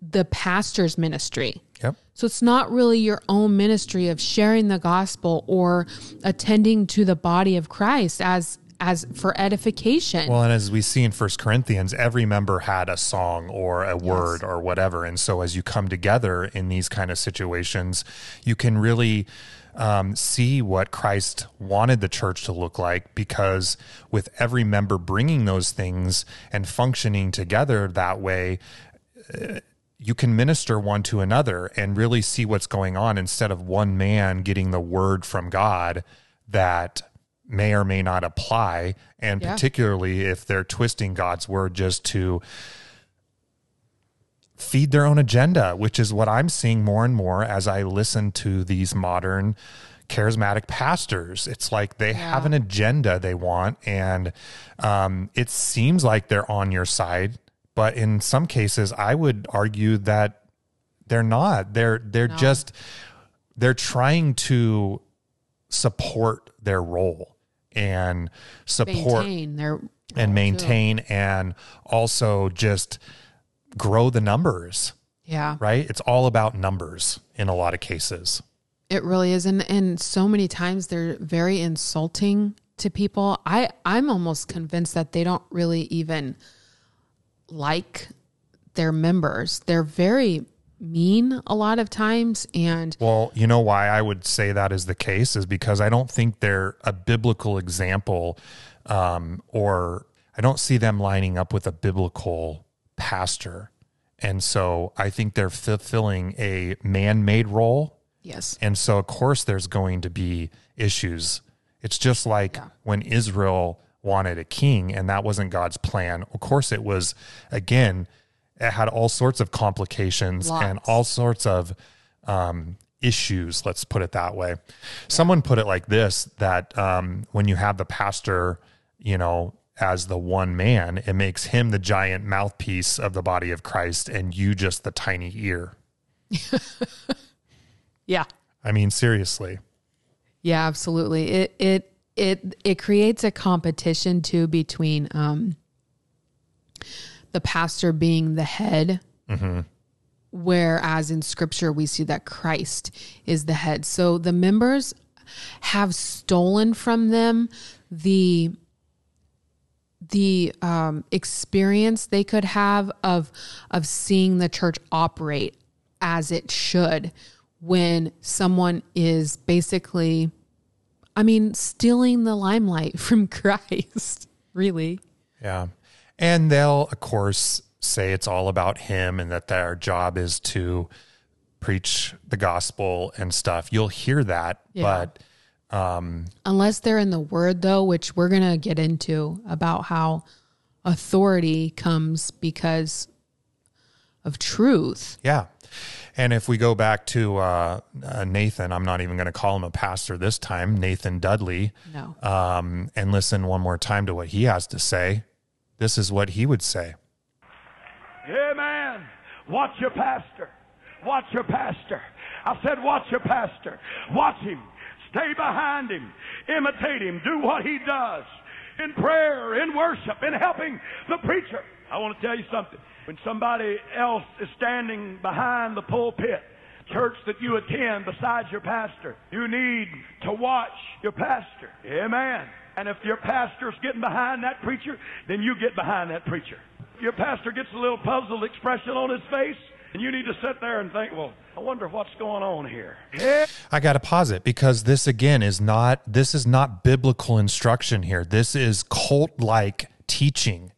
the pastor's ministry. yep So it's not really your own ministry of sharing the gospel or attending to the body of Christ as as for edification. Well, and as we see in First Corinthians, every member had a song or a word or whatever, and so as you come together in these kind of situations, you can really um, see what Christ wanted the church to look like. Because with every member bringing those things and functioning together that way, uh, you can minister one to another and really see what's going on instead of one man getting the word from God that may or may not apply and Yeah. particularly if they're twisting God's word just to feed their own agenda which is what I'm seeing more and more as I listen to these modern charismatic pastors. It's like they have an agenda they want, and um, it seems like they're on your side. But in some cases, I would argue that they're not. They're they're just they're trying to support their role and support Maintain their and oh, maintain and also just grow the numbers yeah. right it's all about numbers in a lot of cases It really is, and and so many times they're very insulting to people. I I'm almost convinced that they don't really even like their members. They're very mean a lot of times, and Well, you know why I would say that is the case is because I don't think they're a biblical example, um, or I don't see them lining up with a biblical pastor. And so I think they're fulfilling a man made role. yes, And so, of course, there's going to be issues. It's just like when Israel wanted a king and that wasn't God's plan. Of course, it was, again, it had all sorts of complications and all sorts of um, issues, let's put it that way. Someone put it like this that um, when you have the pastor, you know, as the one man, it makes him the giant mouthpiece of the body of Christ and you just the tiny ear. [laughs] yeah, I mean, seriously. yeah, absolutely. It it it it creates a competition too between um the pastor being the head whereas in scripture we see that Christ is the head. So the members have stolen from them the the um, experience they could have of of seeing the church operate as it should when someone is basically I mean stealing the limelight [laughs] from Christ really Yeah. And they'll, of course, say it's all about him and that their job is to preach the gospel and stuff. You'll hear that, Yeah. but unless they're in the word though which we're going to get into about how authority comes because of truth yeah. And if we go back to uh, uh, Nathan, I'm not even going to call him a pastor this time, Nathan Dudley, no um, and listen one more time to what he has to say. This is what he would say. Amen. Watch your pastor. Watch your pastor. I said, watch your pastor. Watch him. Stay behind him. Imitate him. Do what he does in prayer, in worship, in helping the preacher. I want to tell you something. When somebody else is standing behind the pulpit, church that you attend besides your pastor, you need to watch your pastor. Amen. And if your pastor's getting behind that preacher, then you get behind that preacher. Your pastor gets a little puzzled expression on his face, and you need to sit there and think, well, I wonder what's going on here. I got to pause it because this again is not this is not biblical instruction here. This is cult like teaching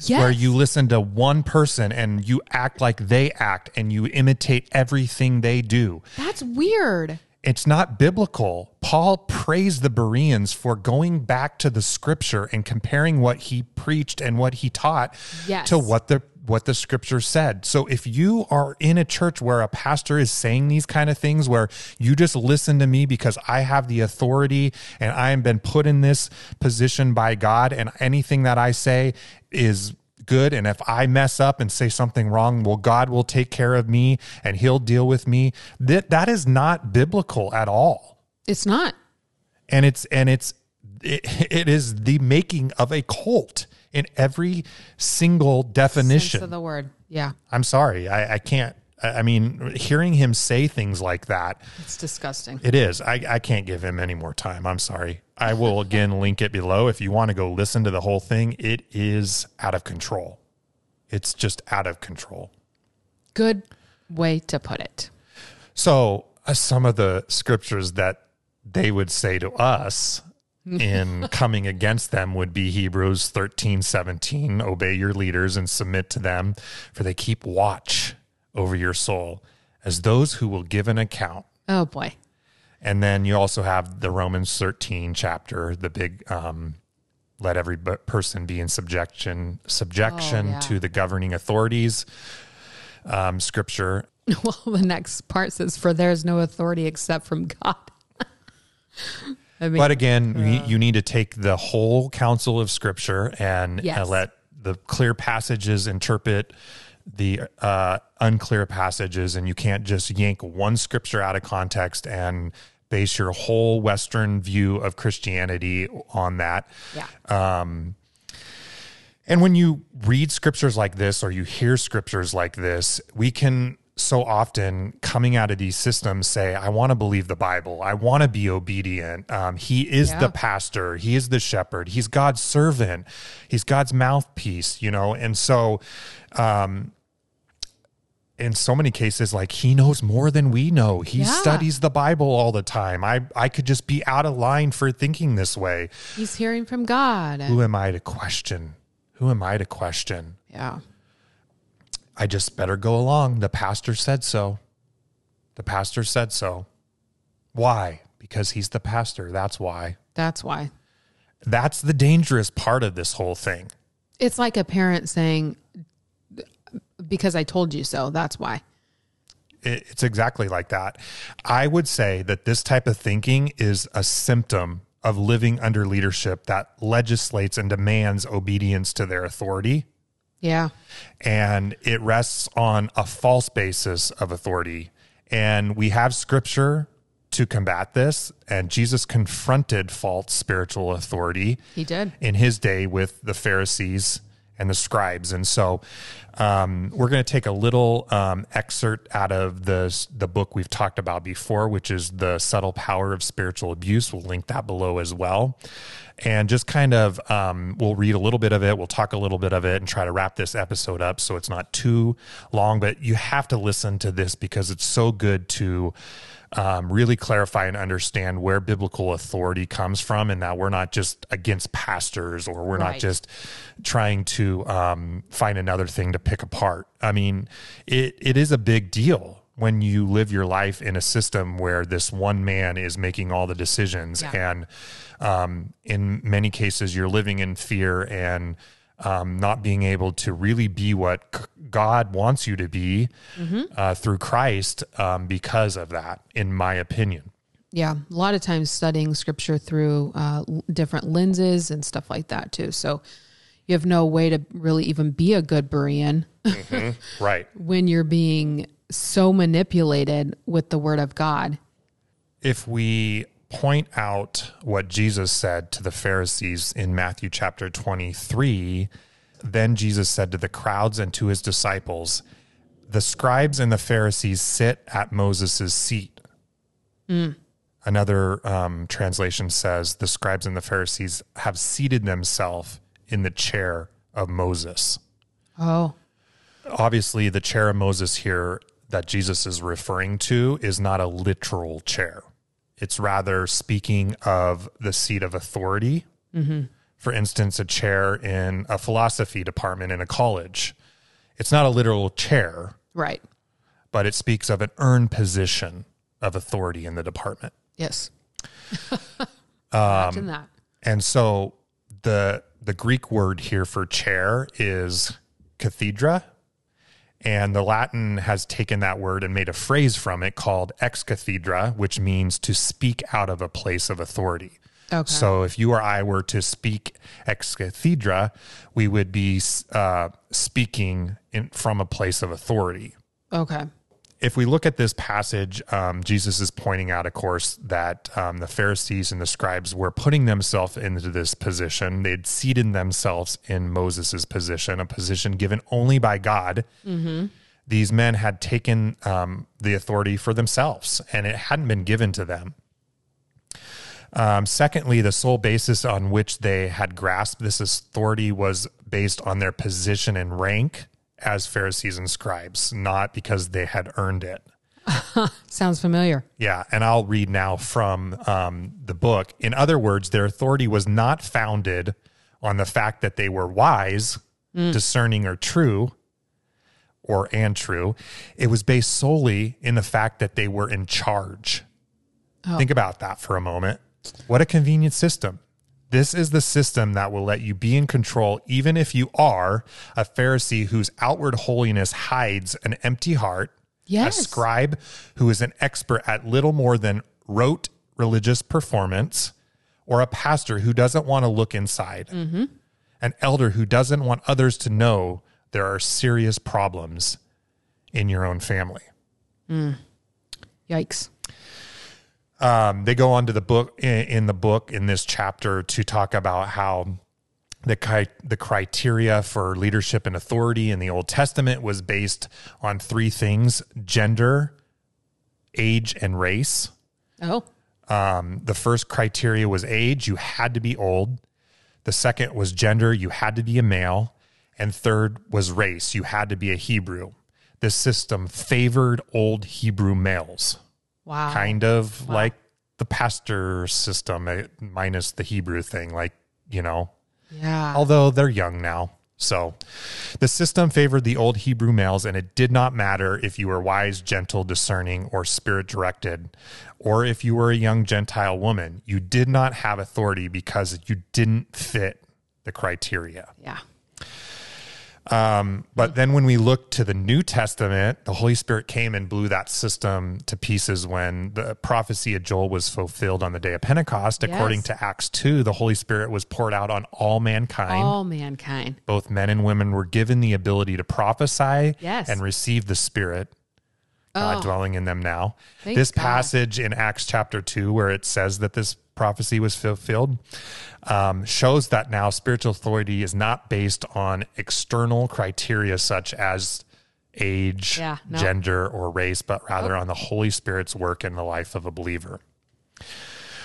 yes where you listen to one person and you act like they act and you imitate everything they do. that's weird It's not biblical. Paul praised the Bereans for going back to the scripture and comparing what he preached and what he taught Yes. to what the what the scripture said. So if you are in a church where a pastor is saying these kind of things where you just listen to me because I have the authority and I have been put in this position by God and anything that I say is good and if I mess up and say something wrong, well God will take care of me and he'll deal with me. That that is not biblical at all. it's not And it's and it's it, it is the making of a cult in every single sense definition. of the word yeah I'm sorry. I, I can't I mean, hearing him say things like that, it's disgusting it is. I, I can't give him any more time. I'm sorry. I will again [laughs] link it below if you want to go listen to the whole thing. It is out of control. It's just out of control. good way to put it So, uh, some of the scriptures that they would say to us [laughs] in coming against them would be Hebrews 13, 17, obey your leaders and submit to them, for they keep watch over your soul as those who will give an account. oh boy And then you also have the Romans 13 chapter, the big um, let every person be in subjection subjection Oh, yeah. to the governing authorities um, scripture. [laughs] well the next part says for there is no authority except from god [laughs] I mean, But again, you, you need to take the whole counsel of Scripture and, Yes. and let the clear passages interpret the uh, unclear passages, and you can't just yank one scripture out of context and base your whole Western view of Christianity on that. yeah. And when you read scriptures like this or you hear scriptures like this, we can so often coming out of these systems say, I want to believe the Bible. I want to be obedient. Um, he is Yeah. the pastor. He is the shepherd. He's God's servant. He's God's mouthpiece, you know? And so, um, in so many cases, like he knows more than we know. He Yeah. studies the Bible all the time. I, I could just be out of line for thinking this way. He's hearing from God. Who am I to question? Who am I to question? yeah. I just better go along. The pastor said so. The pastor said so. Why? Because he's the pastor. That's why. That's why. That's the dangerous part of this whole thing. It's like a parent saying, because I told you so. That's why. It's exactly like that. I would say that this type of thinking is a symptom of living under leadership that legislates and demands obedience to their authority. Yeah. and it rests on a false basis of authority. And we have scripture to combat this. And Jesus confronted false spiritual authority He did. in his day with the Pharisees and the scribes. And so um, we're going to take a little um, excerpt out of the, the book we've talked about before, which is The Subtle Power of Spiritual Abuse. We'll link that below as well. And just kind of, um, we'll read a little bit of it, we'll talk a little bit of it, and try to wrap this episode up so it's not too long. But you have to listen to this because it's so good to um, really clarify and understand where biblical authority comes from and that we're not just against pastors or we're not just trying to um, find another thing to pick apart. I mean, it, it is a big deal when you live your life in a system where this one man is making all the decisions Yeah. and um, in many cases you're living in fear and um, not being able to really be what c- God wants you to be uh, through Christ um, because of that, in my opinion. Yeah. A lot of times studying scripture through uh, different lenses and stuff like that, too. So you have no way to really even be a good Berean [laughs] Right. when you're being so manipulated with the word of God. if we point out what Jesus said to the Pharisees in Matthew chapter 23, then Jesus said to the crowds and to his disciples, The scribes and the Pharisees sit at Moses' seat. Another um, translation says, The scribes and the Pharisees have seated themselves in the chair of Moses Oh, obviously the chair of Moses here that Jesus is referring to is not a literal chair. It's rather speaking of the seat of authority. For instance, a chair in a philosophy department in a college. It's not a literal chair, right. but it speaks of an earned position of authority in the department. Yes. Um, [laughs] Imagine that. And so the the Greek word here for chair is cathedra, and the Latin has taken that word and made a phrase from it called ex cathedra, which means to speak out of a place of authority. Okay. So if you or I were to speak ex cathedra, we would be uh, speaking in, from a place of authority Okay. If we look at this passage, um, Jesus is pointing out, of course, that um, the Pharisees and the scribes were putting themselves into this position. They'd seated themselves in Moses' position, a position given only by God. These men had taken um, the authority for themselves, and it hadn't been given to them. Um, secondly, the sole basis on which they had grasped this authority was based on their position and rank as Pharisees and scribes, not because they had earned it. [laughs] Sounds familiar. Yeah, and I'll read now from um, the book. In other words, their authority was not founded on the fact that they were wise, discerning, or true, or and true. It was based solely in the fact that they were in charge. Think about that for a moment. What a convenient system. This is the system that will let you be in control, even if you are a Pharisee whose outward holiness hides an empty heart Yes. a scribe who is an expert at little more than rote religious performance, or a pastor who doesn't want to look inside, mm-hmm. an elder who doesn't want others to know there are serious problems in your own family. Mm. Yikes. Um, they go on to the book in, in the book in this chapter to talk about how the the criteria for leadership and authority in the Old Testament was based on three things: gender, age, and race. Oh, Um, the first criteria was age; you had to be old. The second was gender; you had to be a male, and third was race; you had to be a Hebrew. This system favored old Hebrew males wow. kind of like the pastor system eh, minus the Hebrew thing, like, you know, Yeah. although they're young now. So the system favored the old Hebrew males, and it did not matter if you were wise, gentle, discerning, or spirit directed, or if you were a young Gentile woman. You did not have authority because you didn't fit the criteria. yeah. Um, but then when we look to the New Testament, the Holy Spirit came and blew that system to pieces when the prophecy of Joel was fulfilled on the day of Pentecost. According to Acts 2, the Holy Spirit was poured out on all mankind. All mankind. Both men and women were given the ability to prophesy Yes. and receive the Spirit. Oh. dwelling in them now. Thank this God. passage in Acts chapter 2, where it says that this prophecy was fulfilled, um, shows that now spiritual authority is not based on external criteria such as age, Yeah, no. gender, or race, but rather on the Holy Spirit's work in the life of a believer.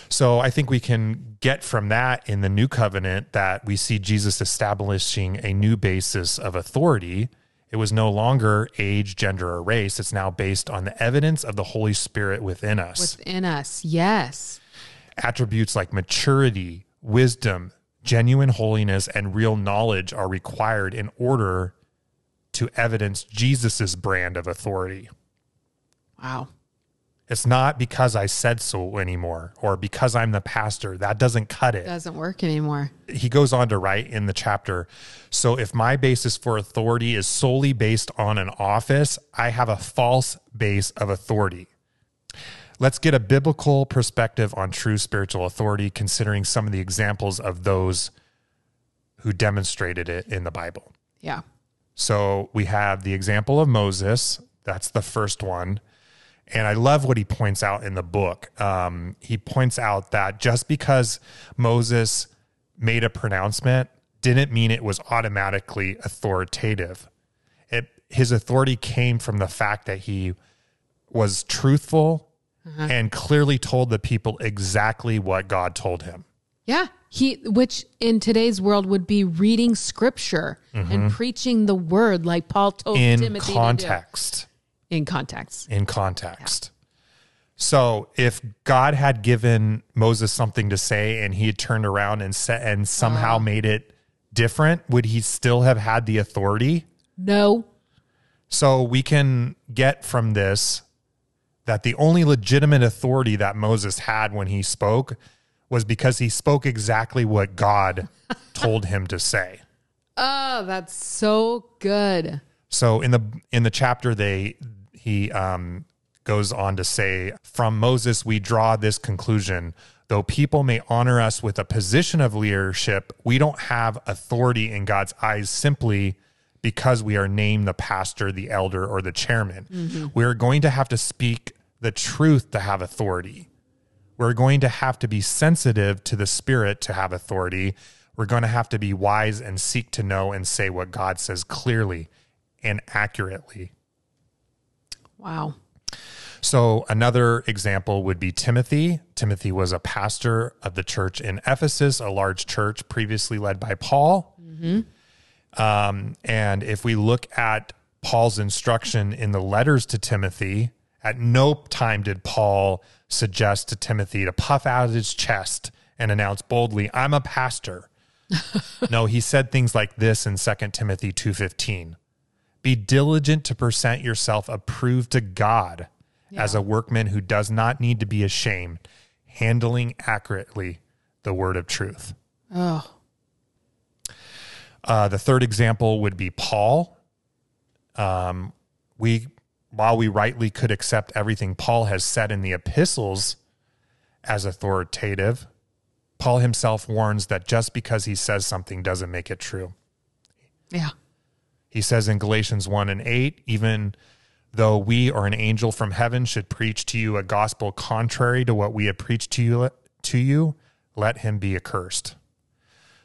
So I think we can get from that in the new covenant that we see Jesus establishing a new basis of authority. It was no longer age, gender, or race. It's now based on the evidence of the Holy Spirit within us. Within us. Yes. Attributes like maturity, wisdom, genuine holiness, and real knowledge are required in order to evidence Jesus's brand of authority. Wow. It's not because I said so anymore or because I'm the pastor. That doesn't cut it. Doesn't work anymore. he goes on to write in the chapter so if my basis for authority is solely based on an office i have a false base of authority let's get a biblical perspective on true spiritual authority considering some of the examples of those who demonstrated it in the bible Yeah. so we have the example of Moses. That's the first one. And I love what he points out in the book. Um, he points out that just because Moses made a pronouncement didn't mean it was automatically authoritative. It, his authority came from the fact that he was truthful and clearly told the people exactly what God told him. Yeah. He, which in today's world would be reading scripture and preaching the word like Paul told in Timothy context. In context. in context. So if God had given Moses something to say and he had turned around and said and somehow made it different, would he still have had the authority? No. So we can get from this that the only legitimate authority that Moses had when he spoke was because he spoke exactly what God [laughs] told him to say. Oh, that's so good. So in the in the chapter they he um goes on to say from Moses we draw this conclusion though people may honor us with a position of leadership we don't have authority in God's eyes simply because we are named the pastor the elder or the chairman we're going to have to speak the truth to have authority we're going to have to be sensitive to the spirit to have authority. We're going to have to be wise and seek to know and say what God says clearly and accurately. Wow. So, another example would be Timothy. Timothy was a pastor of the church in Ephesus, a large church previously led by Paul. Um, and if we look at Paul's instruction in the letters to Timothy, at no time did Paul suggest to Timothy to puff out his chest and announce boldly, "I'm a pastor." [laughs] no, he said things like this in 2 Timothy 2:15. Be diligent to present yourself approved to God as a workman who does not need to be ashamed, handling accurately the word of truth. Oh, Uh, the third example would be Paul. Um, we, while we rightly could accept everything Paul has said in the epistles as authoritative. Paul himself warns that just because he says something doesn't make it true. Yeah. He says in Galatians 1 and 8, even though we or an angel from heaven should preach to you a gospel contrary to what we have preached to you, to you let him be accursed.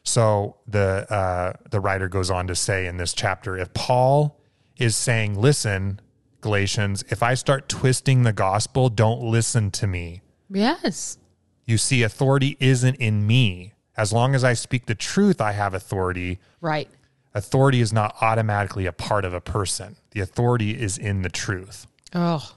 So the uh, the writer goes on to say in this chapter, if Paul is saying, "Listen, Galatians, if I start twisting the gospel, don't listen to me." Yes. You see, authority isn't in me. As long as I speak the truth, I have authority. Right. Authority is not automatically a part of a person. The authority is in the truth. Oh.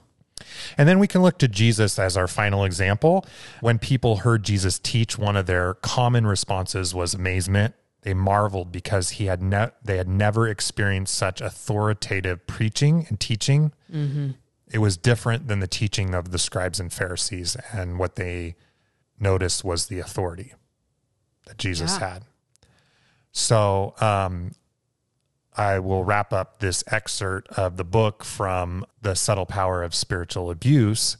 And then we can look to Jesus as our final example. When people heard Jesus teach, one of their common responses was amazement. They marveled because he had ne- they had never experienced such authoritative preaching and teaching. It was different than the teaching of the scribes and Pharisees, and what they noticed was the authority that Jesus Yeah. had. So um, I will wrap up this excerpt of the book from The Subtle Power of Spiritual Abuse.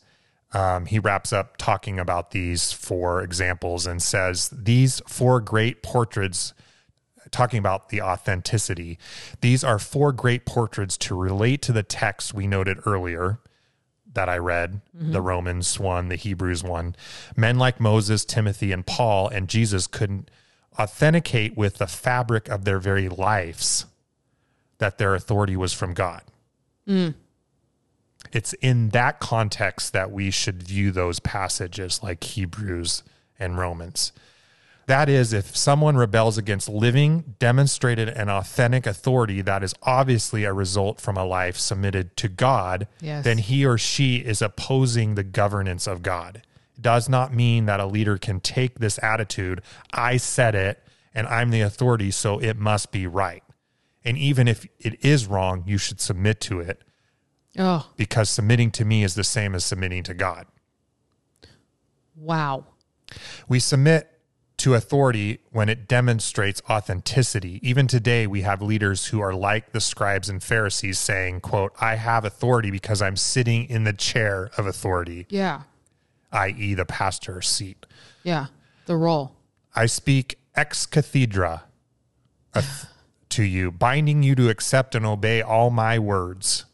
Um, he wraps up talking about these four examples and says, These four great portraits, talking about the authenticity, these are four great portraits to relate to the text we noted earlier that I read, the Romans one, the Hebrews one. Men like Moses, Timothy, and Paul and Jesus couldn't authenticate with the fabric of their very lives that their authority was from God. Mm. It's in that context that we should view those passages like Hebrews and Romans. That is, if someone rebels against living, demonstrated, and authentic authority that is obviously a result from a life submitted to God, Yes. then he or she is opposing the governance of God. It does not mean that a leader can take this attitude, I said it, and I'm the authority, so it must be right. And even if it is wrong, you should submit to it Oh. because submitting to me is the same as submitting to God. Wow. We submit to authority when it demonstrates authenticity. Even today, we have leaders who are like the scribes and Pharisees saying, quote, I have authority because I'm sitting in the chair of authority, Yeah. i.e. the pastor seat. Yeah. The role. I speak ex cathedra to you, binding you to accept and obey all my words.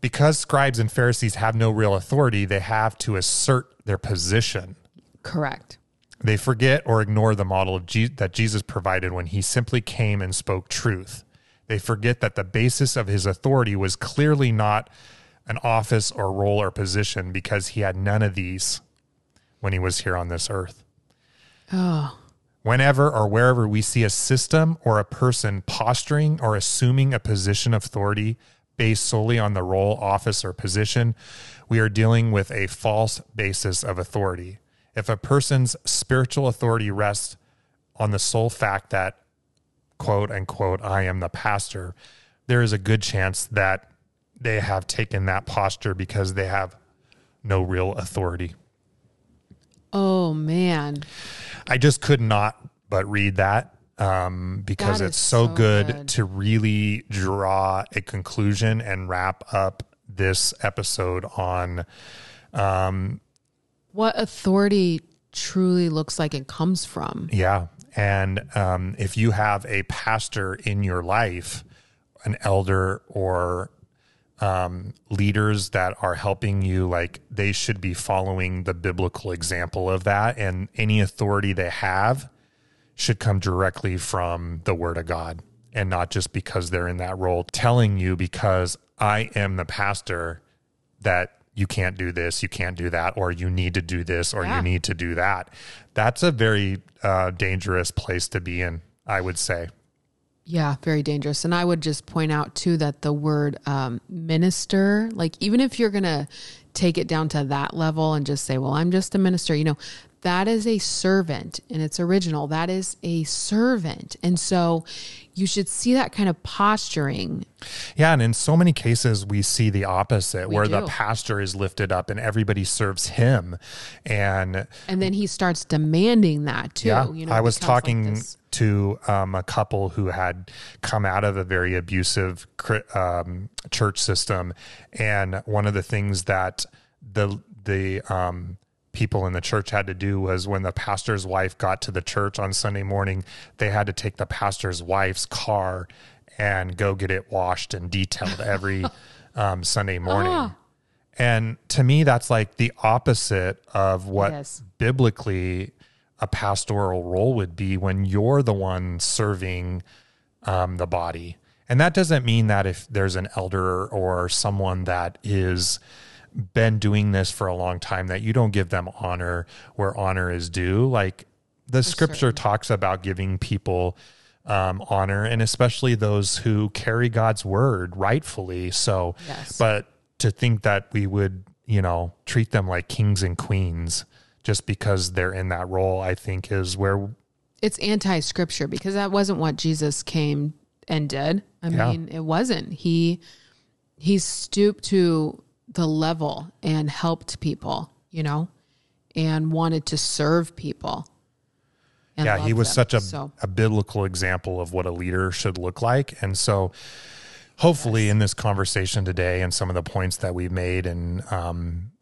Because scribes and Pharisees have no real authority, they have to assert their position. Correct. They forget or ignore the model of Je- that Jesus provided when he simply came and spoke truth. They forget that the basis of his authority was clearly not an office or role or position because he had none of these when he was here on this earth. Oh. Whenever or wherever we see a system or a person posturing or assuming a position of authority based solely on the role, office, or position, we are dealing with a false basis of authority. If a person's spiritual authority rests on the sole fact that, quote unquote, I am the pastor, there is a good chance that they have taken that posture because they have no real authority. Oh man. I just could not but read that um, because That it's so, so good, good. to really draw a conclusion and wrap up this episode on um, What authority truly looks like it comes from. yeah and um, if you have a pastor in your life an elder or um, leaders that are helping you like they should be following the biblical example of that. And any authority they have should come directly from the word of god and not just because they're in that role telling you because i am the pastor that you can't do this you can't do that or you need to do this or Yeah. you need to do that. That's a very uh, dangerous place to be in i would say Yeah, very dangerous. And I would just point out too that the word um, minister, like even if you're gonna take it down to that level and just say, "Well, I'm just a minister," you know, that is a servant in its original. That is a servant, and so you should see that kind of posturing. Yeah, and in so many cases we see the opposite, where the pastor is lifted up and everybody serves him. And And then he starts demanding that too. yeah, you know, I was becomes like talking to um, a couple who had come out of a very abusive um, church system, and one of the things that the the um, people in the church had to do was when the pastor's wife got to the church on Sunday morning, they had to take the pastor's wife's car and go get it washed and detailed every [laughs] um, Sunday morning. Ah. And to me, that's like the opposite of what Yes. biblically a pastoral role would be when you're the one serving um, the body. And that doesn't mean that if there's an elder or someone that is been doing this for a long time that you don't give them honor where honor is due. Like the scripture talks about giving people um, honor and especially those who carry God's word rightfully. So, Yes. but to think that we would, you know, treat them like kings and queens just because they're in that role, I think is where it's anti-scripture because that wasn't what Jesus came and did. I Yeah. mean, it wasn't. He he stooped to the level and helped people, you know, and wanted to serve people. yeah, he was them. such a, so a biblical example of what a leader should look like. And so, hopefully, in this conversation today and some of the points that we've made, and um,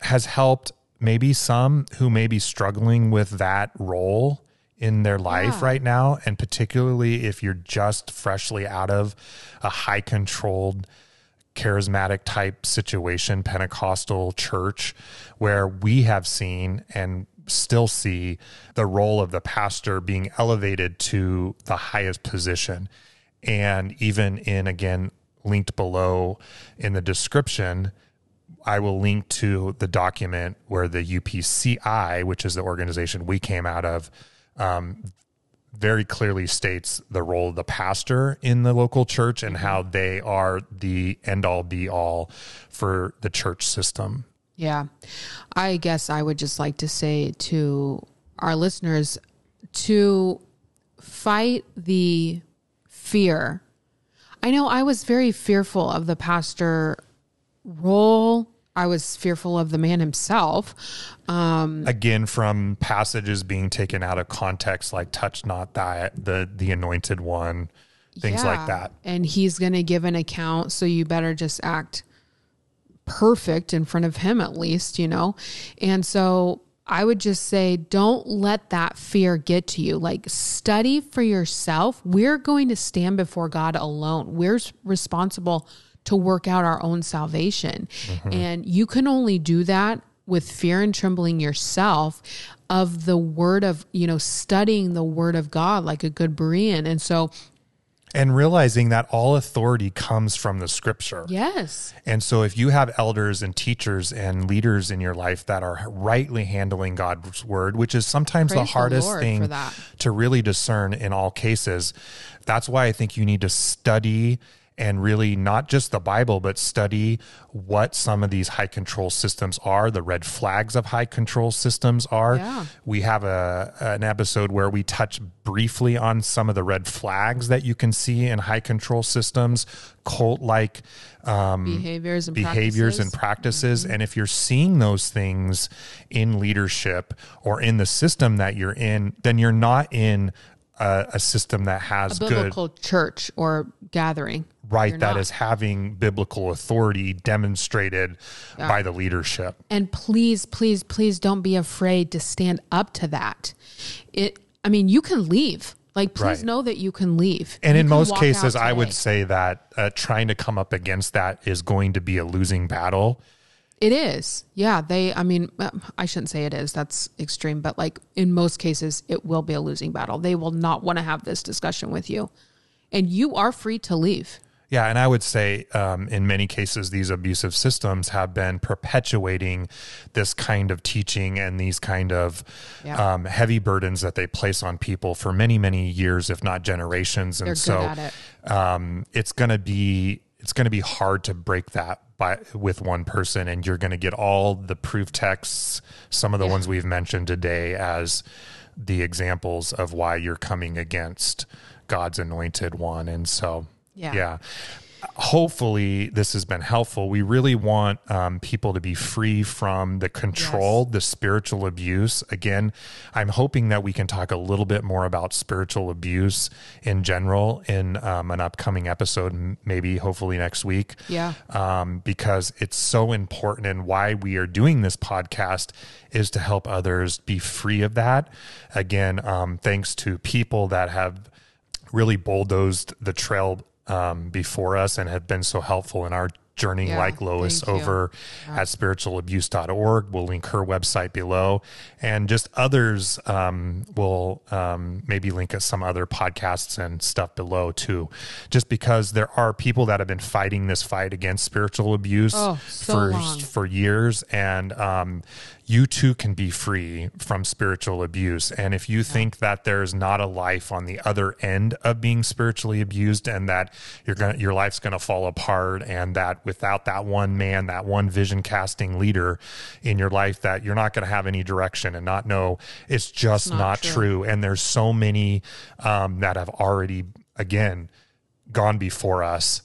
has helped maybe some who may be struggling with that role in their life Yeah. right now. And particularly if you're just freshly out of a high controlled, charismatic type situation, Pentecostal church, where we have seen and still see the role of the pastor being elevated to the highest position. And even in, again, linked below in the description, I will link to the document where the UPCI, which is the organization we came out of, um, very clearly states the role of the pastor in the local church and how mm-hmm. they are the end all be all for the church system. Yeah. I guess I would just like to say to our listeners to fight the fear. I know I was very fearful of the pastor role. I was fearful of the man himself. Um, Again, from passages being taken out of context, like touch not that the the anointed one, things like that. And he's going to give an account. So you better just act perfect in front of him, at least, you know? And so I would just say, don't let that fear get to you. Like, study for yourself. We're going to stand before God alone. We're responsible to work out our own salvation. And you can only do that with fear and trembling yourself of the word of, you know, studying the word of God like a good Berean. And so, And realizing that all authority comes from the scripture. yes. And so, if you have elders and teachers and leaders in your life that are rightly handling God's word, which is sometimes the Praise the hardest Lord thing to really discern in all cases, that's why I think you need to study and really not just the Bible, but study what some of these high control systems are, the red flags of high control systems are. Yeah. We have a an episode where we touch briefly on some of the red flags that you can see in high control systems, cult like um, behaviors and behaviors and practices. practices. And if you're seeing those things in leadership or in the system that you're in, then you're not in a, a system that has a good church or gathering. Right that is having biblical authority demonstrated by the leadership. And please, please, please don't be afraid to stand up to that. It I mean, you can leave. Like please Right. know that you can leave. And You in most cases, I would say that uh, trying to come up against that is going to be a losing battle. It is. Yeah, they I mean, uh, I shouldn't say it is. That's extreme, but like in most cases it will be a losing battle. They will not want to have this discussion with you. And you are free to leave. Yeah, and I would say um, in many cases, these abusive systems have been perpetuating this kind of teaching and these kind of um, heavy burdens that they place on people for many, many years, if not generations. And They're so it. Um, it's going to be it's going to be hard to break that by with one person, and you're going to get all the proof texts, some of the Yeah. ones we've mentioned today, as the examples of why you're coming against God's anointed one. And so, Yeah. yeah. hopefully this has been helpful. We really want um, people to be free from the control, the spiritual abuse. Again, I'm hoping that we can talk a little bit more about spiritual abuse in general in um, an upcoming episode, maybe hopefully next week. Yeah. Um, because it's so important and why we are doing this podcast is to help others be free of that. Again, um, thanks to people that have really bulldozed the trail um, before us and have been so helpful in our journey, Yeah, like Lois over at spiritualabuse.org. We'll link her website below. And just others um, will um, maybe link us some other podcasts and stuff below too. Just because there are people that have been fighting this fight against spiritual abuse Oh, so for, long. for years. And um, you too can be free from spiritual abuse. And if you think that there's not a life on the other end of being spiritually abused and that you're going your life's going to fall apart and that without that one man, that one vision casting leader in your life that you're not going to have any direction and not know it's just not not, true. true. And there's so many um, that have already again gone before us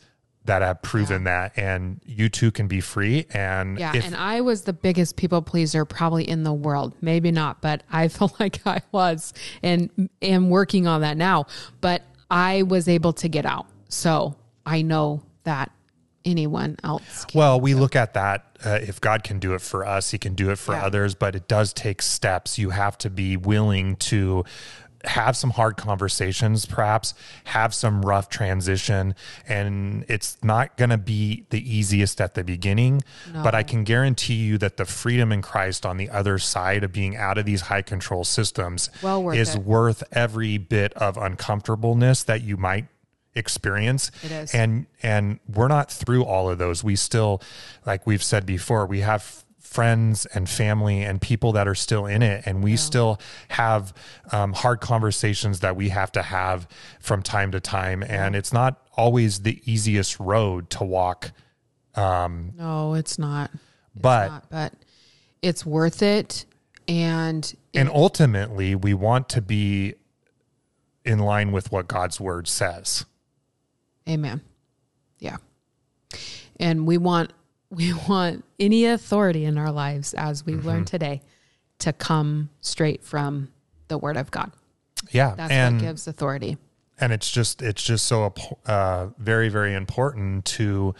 that have proven that and you too can be free and Yeah, if, and I was the biggest people pleaser probably in the world. Maybe not, but I [laughs] feel like I was and am working on that now. But I was able to get out. So I know that anyone else can. Well, we look at that. Uh, if God can do it for us, He can do it for Yeah. others, but it does take steps. You have to be willing to have some hard conversations, perhaps have some rough transition. And it's not going to be the easiest at the beginning, but I can guarantee you that the freedom in Christ on the other side of being out of these high control systems Well worth is it. worth every bit of uncomfortableness that you might experience It is. and and we're not through all of those we still like we've said before we have friends and family and people that are still in it and we still have um, hard conversations that we have to have from time to time and it's not always the easiest road to walk no, it's not. It's but not, but it's worth it. And and ultimately we want to be in line with what God's word says Amen. Yeah. And we want we want any authority in our lives as we Mm-hmm. learned today to come straight from the word of God. yeah That's and what gives authority. and it's just it's just so uh, very very important to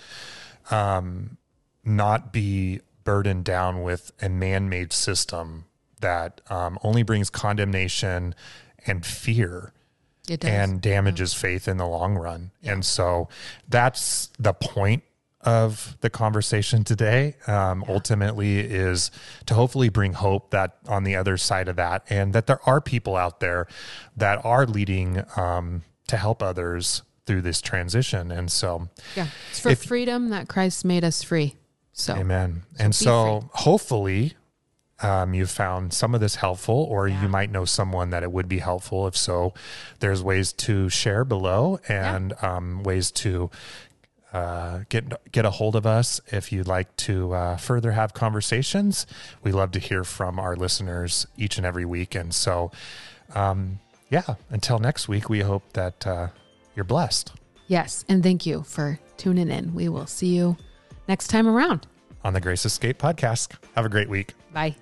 um, not be burdened down with a man-made system that um, only brings condemnation and fear and damages faith in the long run. And so that's the point of the conversation today. Um, Ultimately, is to hopefully bring hope that on the other side of that, and that there are people out there that are leading um, to help others through this transition. And so, yeah. It's for if- freedom that Christ made us free. So Amen. and so, hopefully, um, you found some of this helpful, or you might know someone that it would be helpful. If so, there's ways to share below and um, ways to uh, get get a hold of us if you'd like to uh, further have conversations. We love to hear from our listeners each and every week, and so um, yeah. Until next week, we hope that uh, you're blessed yes, and thank you for tuning in. We will see you next time around. on the Grace Escape podcast. Have a great week. Bye.